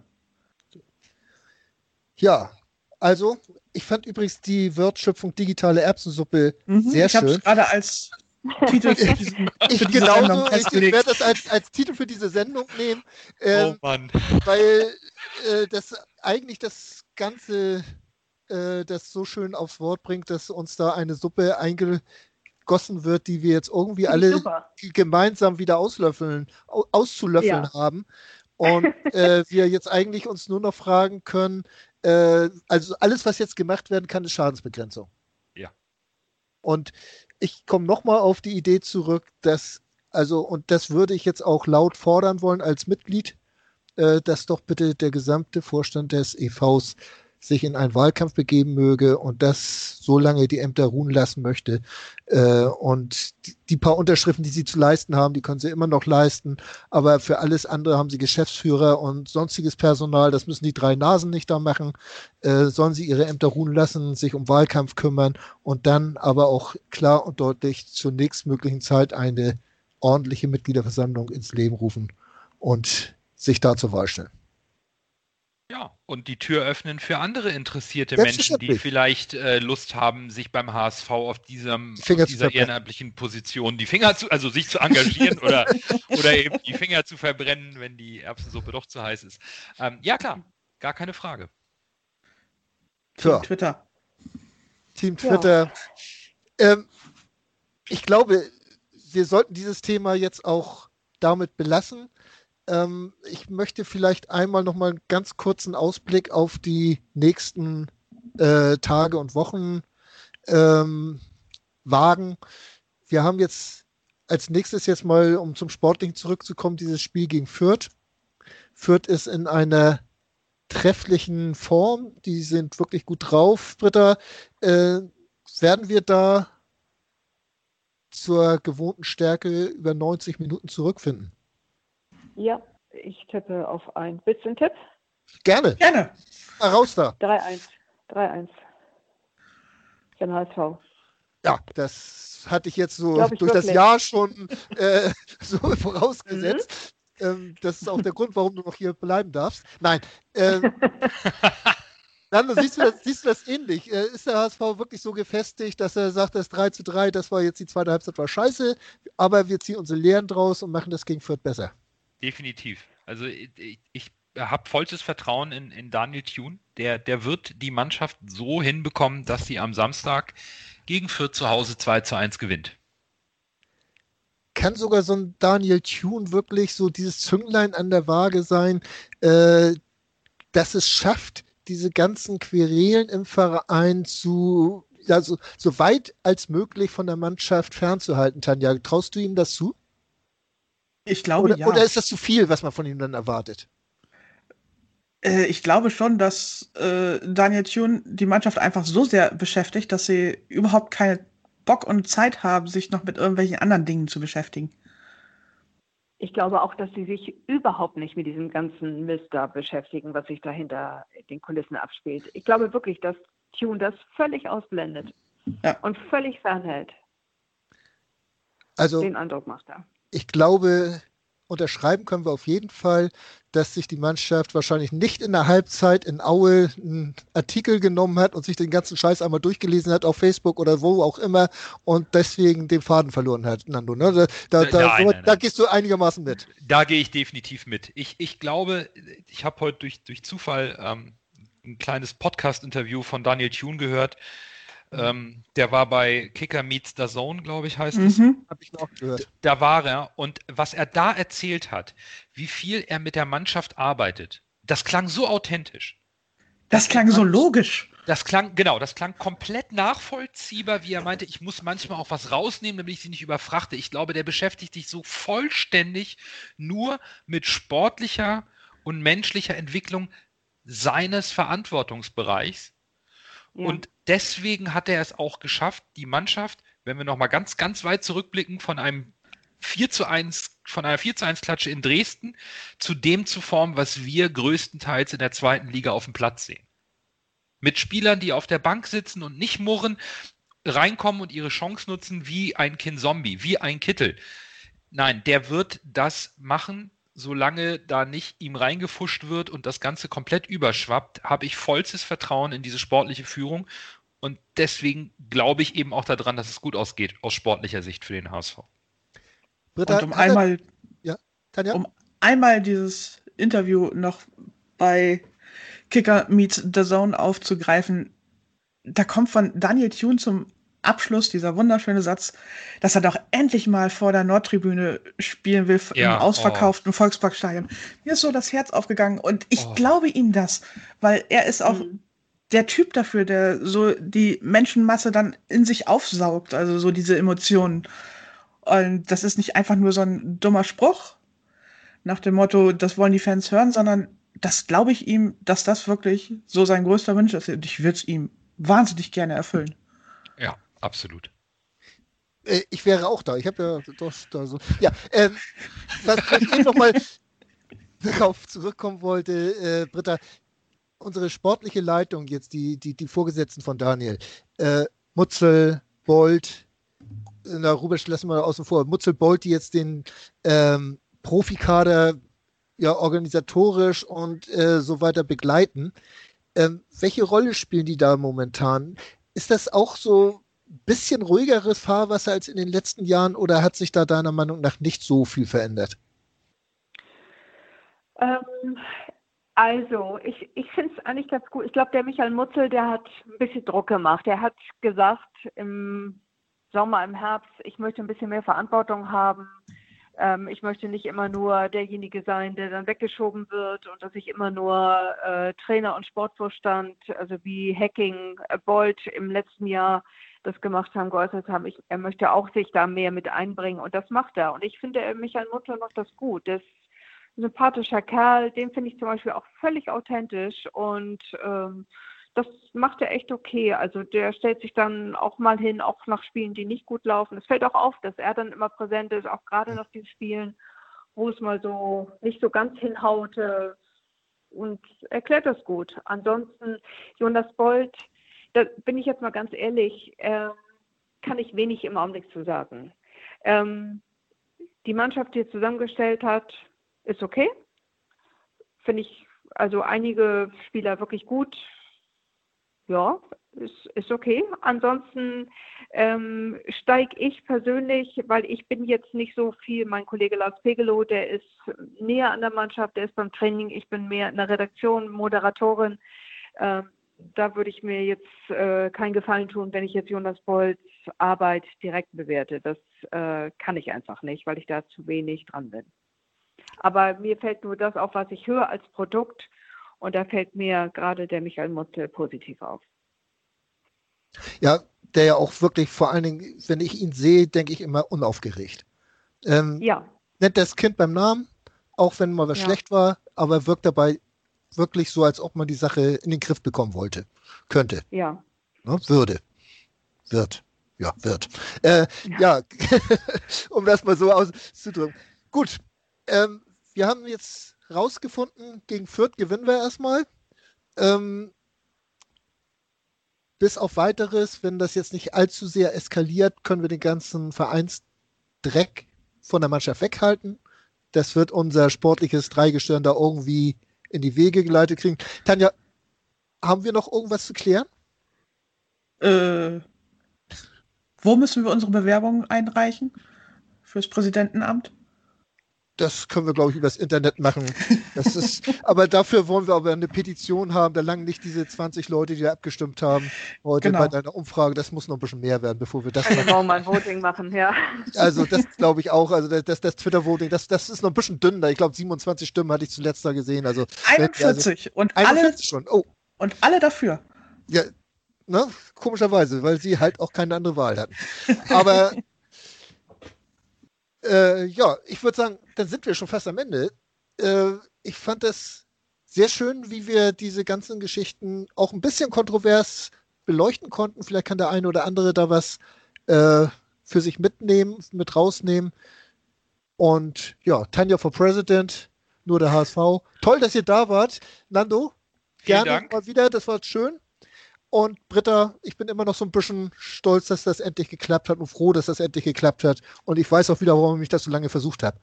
ja also ich fand übrigens die Wortschöpfung digitale Erbsensuppe mhm, sehr ich schön. Ich gerade als Titel für, diesen, ich für diese genauso, Ich, ich werde das als, als Titel für diese Sendung nehmen. Ähm, oh Mann. Weil äh, das eigentlich das ganze äh, das so schön aufs Wort bringt, dass uns da eine Suppe eingegossen wird, die wir jetzt irgendwie alle gemeinsam wieder auslöffeln, auszulöffeln ja. haben. Und äh, wir jetzt eigentlich uns nur noch fragen können, äh, also alles, was jetzt gemacht werden kann, ist Schadensbegrenzung. Ja. Und ich komme nochmal auf die Idee zurück, dass, also, und das würde ich jetzt auch laut fordern wollen als Mitglied, äh, dass doch bitte der gesamte Vorstand des EVs sich in einen Wahlkampf begeben möge und das so lange die Ämter ruhen lassen möchte. Äh, und die, die, paar Unterschriften, die sie zu leisten haben, die können sie immer noch leisten. Aber für alles andere haben sie Geschäftsführer und sonstiges Personal. Das müssen die drei Nasen nicht da machen. Äh, sollen sie ihre Ämter ruhen lassen, sich um Wahlkampf kümmern und dann aber auch klar und deutlich zur nächstmöglichen Zeit eine ordentliche Mitgliederversammlung ins Leben rufen und sich da zur Wahl stellen. Ja, und die Tür öffnen für andere interessierte Menschen, die vielleicht äh, Lust haben, sich beim HSV auf, diesem, auf dieser ehrenamtlichen Position die Finger zu, also sich zu engagieren oder, oder eben die Finger zu verbrennen, wenn die Erbsensuppe doch zu heiß ist. Ähm, ja, klar, gar keine Frage. Team Twitter. Team Twitter. Ja. Ähm, ich glaube, wir sollten dieses Thema jetzt auch damit belassen. Ähm, ich möchte vielleicht einmal noch mal einen ganz kurzen Ausblick auf die nächsten äh, Tage und Wochen ähm, wagen. Wir haben jetzt als nächstes jetzt mal, um zum Sportlichen zurückzukommen, dieses Spiel gegen Fürth. Fürth ist in einer trefflichen Form. Die sind wirklich gut drauf, Britta. Äh, werden wir da zur gewohnten Stärke über 90 Minuten zurückfinden? Ja, ich tippe auf ein. Willst du einen Tipp? Gerne. Gerne. Mal raus da. 3-1. 3-1. Für den HSV. Ja, das hatte ich jetzt so ich durch wirklich. das Jahr schon äh, so vorausgesetzt. Mhm. Ähm, das ist auch der Grund, warum du noch hier bleiben darfst. Nein. Ähm, Dann siehst du das, siehst du das ähnlich. Äh, ist der HSV wirklich so gefestigt, dass er sagt, das 3 zu 3, das war jetzt die zweite Halbzeit, war scheiße, aber wir ziehen unsere Lehren draus und machen das gegen Fürth besser? Definitiv. Also ich, ich habe vollstes Vertrauen in, in Daniel Thune. Der, der wird die Mannschaft so hinbekommen, dass sie am Samstag gegen Fürth zu Hause 2 zu 1 gewinnt. Kann sogar so ein Daniel Thune wirklich so dieses Zünglein an der Waage sein, äh, dass es schafft, diese ganzen Querelen im Verein zu, ja, so, so weit als möglich von der Mannschaft fernzuhalten, Tanja. Traust du ihm das zu? Ich glaube oder, ja. Oder ist das zu viel, was man von ihm dann erwartet? Äh, ich glaube schon, dass äh, Daniel Thune die Mannschaft einfach so sehr beschäftigt, dass sie überhaupt keine Bock und Zeit haben, sich noch mit irgendwelchen anderen Dingen zu beschäftigen. Ich glaube auch, dass sie sich überhaupt nicht mit diesem ganzen Mist da beschäftigen, was sich da hinter den Kulissen abspielt. Ich glaube wirklich, dass Tune das völlig ausblendet ja. und völlig fernhält. Also, den Eindruck macht er. Ich glaube, unterschreiben können wir auf jeden Fall, dass sich die Mannschaft wahrscheinlich nicht in der Halbzeit in Aue einen Artikel genommen hat und sich den ganzen Scheiß einmal durchgelesen hat auf Facebook oder wo auch immer und deswegen den Faden verloren hat, Nando. Ne? Da, da, da, nein, so, nein, da gehst du einigermaßen mit. Da gehe ich definitiv mit. Ich, ich glaube, ich habe heute durch, durch Zufall ähm, ein kleines Podcast-Interview von Daniel Thune gehört. Ähm, der war bei Kicker Meets the Zone, glaube ich, heißt es. Mhm. Habe ich noch gehört. Da war er und was er da erzählt hat, wie viel er mit der Mannschaft arbeitet, das klang so authentisch. Das, das klang so logisch. Das klang, genau, das klang komplett nachvollziehbar, wie er meinte, ich muss manchmal auch was rausnehmen, damit ich sie nicht überfrachte. Ich glaube, der beschäftigt sich so vollständig nur mit sportlicher und menschlicher Entwicklung seines Verantwortungsbereichs. Und deswegen hat er es auch geschafft, die Mannschaft, wenn wir nochmal ganz, ganz weit zurückblicken, von einem 4 zu 1, von einer 4 zu 1 Klatsche in Dresden zu dem zu formen, was wir größtenteils in der zweiten Liga auf dem Platz sehen. Mit Spielern, die auf der Bank sitzen und nicht murren, reinkommen und ihre Chance nutzen wie ein Kind Zombie, wie ein Kittel. Nein, der wird das machen, solange da nicht ihm reingefuscht wird und das Ganze komplett überschwappt, habe ich vollstes Vertrauen in diese sportliche Führung. Und deswegen glaube ich eben auch daran, dass es gut ausgeht aus sportlicher Sicht für den HSV. Britta, und um einmal, ja, um einmal dieses Interview noch bei Kicker Meets the Zone aufzugreifen, da kommt von Daniel Thune zum Abschluss dieser wunderschöne Satz, dass er doch endlich mal vor der Nordtribüne spielen will ja, im ausverkauften oh. Volksparkstadion. Mir ist so das Herz aufgegangen und ich oh. glaube ihm das, weil er ist auch mhm. der Typ dafür, der so die Menschenmasse dann in sich aufsaugt, also so diese Emotionen. Und das ist nicht einfach nur so ein dummer Spruch nach dem Motto, das wollen die Fans hören, sondern das glaube ich ihm, dass das wirklich so sein größter Wunsch ist. Und ich würde es ihm wahnsinnig gerne erfüllen. Absolut. Äh, ich wäre auch da. Ich habe ja das da so. Ja, ähm, was ich nochmal darauf zurückkommen wollte, äh, Britta, unsere sportliche Leitung, jetzt die, die, die Vorgesetzten von Daniel, äh, Mutzel, Bolt, na, Rubisch lassen wir außen vor, Mutzel, Bolt, die jetzt den ähm, Profikader ja organisatorisch und äh, so weiter begleiten. Ähm, welche Rolle spielen die da momentan? Ist das auch so bisschen ruhigeres Fahrwasser als in den letzten Jahren oder hat sich da deiner Meinung nach nicht so viel verändert? Ähm, also, ich, ich finde es eigentlich ganz gut. Ich glaube, der Michael Mutzel, der hat ein bisschen Druck gemacht. Er hat gesagt im Sommer, im Herbst, ich möchte ein bisschen mehr Verantwortung haben. Ähm, ich möchte nicht immer nur derjenige sein, der dann weggeschoben wird und dass ich immer nur äh, Trainer und Sportvorstand, also wie Hacking, äh, Bolt im letzten Jahr, das gemacht haben, geäußert haben, ich, er möchte auch sich da mehr mit einbringen und das macht er. Und ich finde, Michael Mutter macht das gut. Das sympathischer Kerl, den finde ich zum Beispiel auch völlig authentisch und ähm, das macht er echt okay. Also der stellt sich dann auch mal hin, auch nach Spielen, die nicht gut laufen. Es fällt auch auf, dass er dann immer präsent ist, auch gerade nach diesen Spielen, wo es mal so nicht so ganz hinhaut und erklärt das gut. Ansonsten Jonas Bolt, da bin ich jetzt mal ganz ehrlich, äh, kann ich wenig im Augenblick zu sagen. Ähm, die Mannschaft, die er zusammengestellt hat, ist okay. Finde ich also einige Spieler wirklich gut. Ja, ist, ist okay. Ansonsten ähm, steige ich persönlich, weil ich bin jetzt nicht so viel, mein Kollege Lars Pegelow, der ist näher an der Mannschaft, der ist beim Training, ich bin mehr in der Redaktion, Moderatorin. Ähm, da würde ich mir jetzt äh, keinen Gefallen tun, wenn ich jetzt Jonas Bolz Arbeit direkt bewerte. Das äh, kann ich einfach nicht, weil ich da zu wenig dran bin. Aber mir fällt nur das auf, was ich höre als Produkt. Und da fällt mir gerade der Michael Mutzel positiv auf. Ja, der ja auch wirklich vor allen Dingen, wenn ich ihn sehe, denke ich immer unaufgeregt. Ähm, ja. Nennt das Kind beim Namen, auch wenn mal was Ja. schlecht war, aber wirkt dabei wirklich so, als ob man die Sache in den Griff bekommen wollte. Könnte. Ja. Ne? Würde. Wird. Ja, wird. Äh, ja, um das mal so auszudrücken. Gut, ähm, wir haben jetzt rausgefunden, gegen Fürth gewinnen wir erstmal. Ähm, bis auf weiteres, wenn das jetzt nicht allzu sehr eskaliert, können wir den ganzen Vereinsdreck von der Mannschaft weghalten. Das wird unser sportliches Dreigestirn da irgendwie in die Wege geleitet kriegen. Tanja, haben wir noch irgendwas zu klären? Äh, wo müssen wir unsere Bewerbung einreichen? Fürs Präsidentenamt? Das können wir, glaube ich, übers Internet machen. Das ist, aber dafür wollen wir aber eine Petition haben. Da langen nicht diese 20 Leute, die da abgestimmt haben heute Genau. bei deiner Umfrage. Das muss noch ein bisschen mehr werden, bevor wir das machen. Genau, mal ein Voting machen, ja. Also das glaube ich auch. Also das, das Twitter-Voting, das, das ist noch ein bisschen dünner. Ich glaube, 27 Stimmen hatte ich zuletzt da gesehen. Also wenn- 41 und alle 41 schon. Oh, und alle dafür. ja, ne? komischerweise, weil sie halt auch keine andere Wahl hatten. Aber äh, ja, ich würde sagen, dann sind wir schon fast am Ende. Äh, ich fand es sehr schön, wie wir diese ganzen Geschichten auch ein bisschen kontrovers beleuchten konnten. Vielleicht kann der eine oder andere da was äh, für sich mitnehmen, mit rausnehmen. Und ja, Tanja for President, nur der HSV. Toll, dass ihr da wart. Nando, Vielen gerne Dank. mal wieder, das war schön. Und Britta, ich bin immer noch so ein bisschen stolz, dass das endlich geklappt hat und froh, dass das endlich geklappt hat. Und ich weiß auch wieder, warum ich das so lange versucht habe.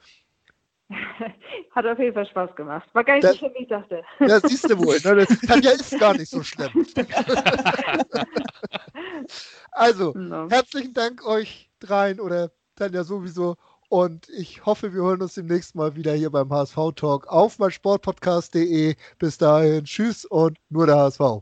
Hat auf jeden Fall Spaß gemacht. War gar nicht Das- so schlimm, wie ich dachte. Ja, siehst du wohl. Ne? Das Tanja ist gar nicht so schlimm. also, No. herzlichen Dank euch dreien oder Tanja sowieso. Und ich hoffe, wir hören uns demnächst mal wieder hier beim HSV Talk auf meinsportpodcast.de. Bis dahin, tschüss und nur der HSV.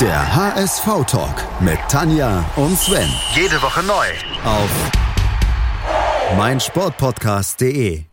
Der HSV-Talk mit Tanja und Sven. Jede Woche neu. Auf meinsportpodcast.de.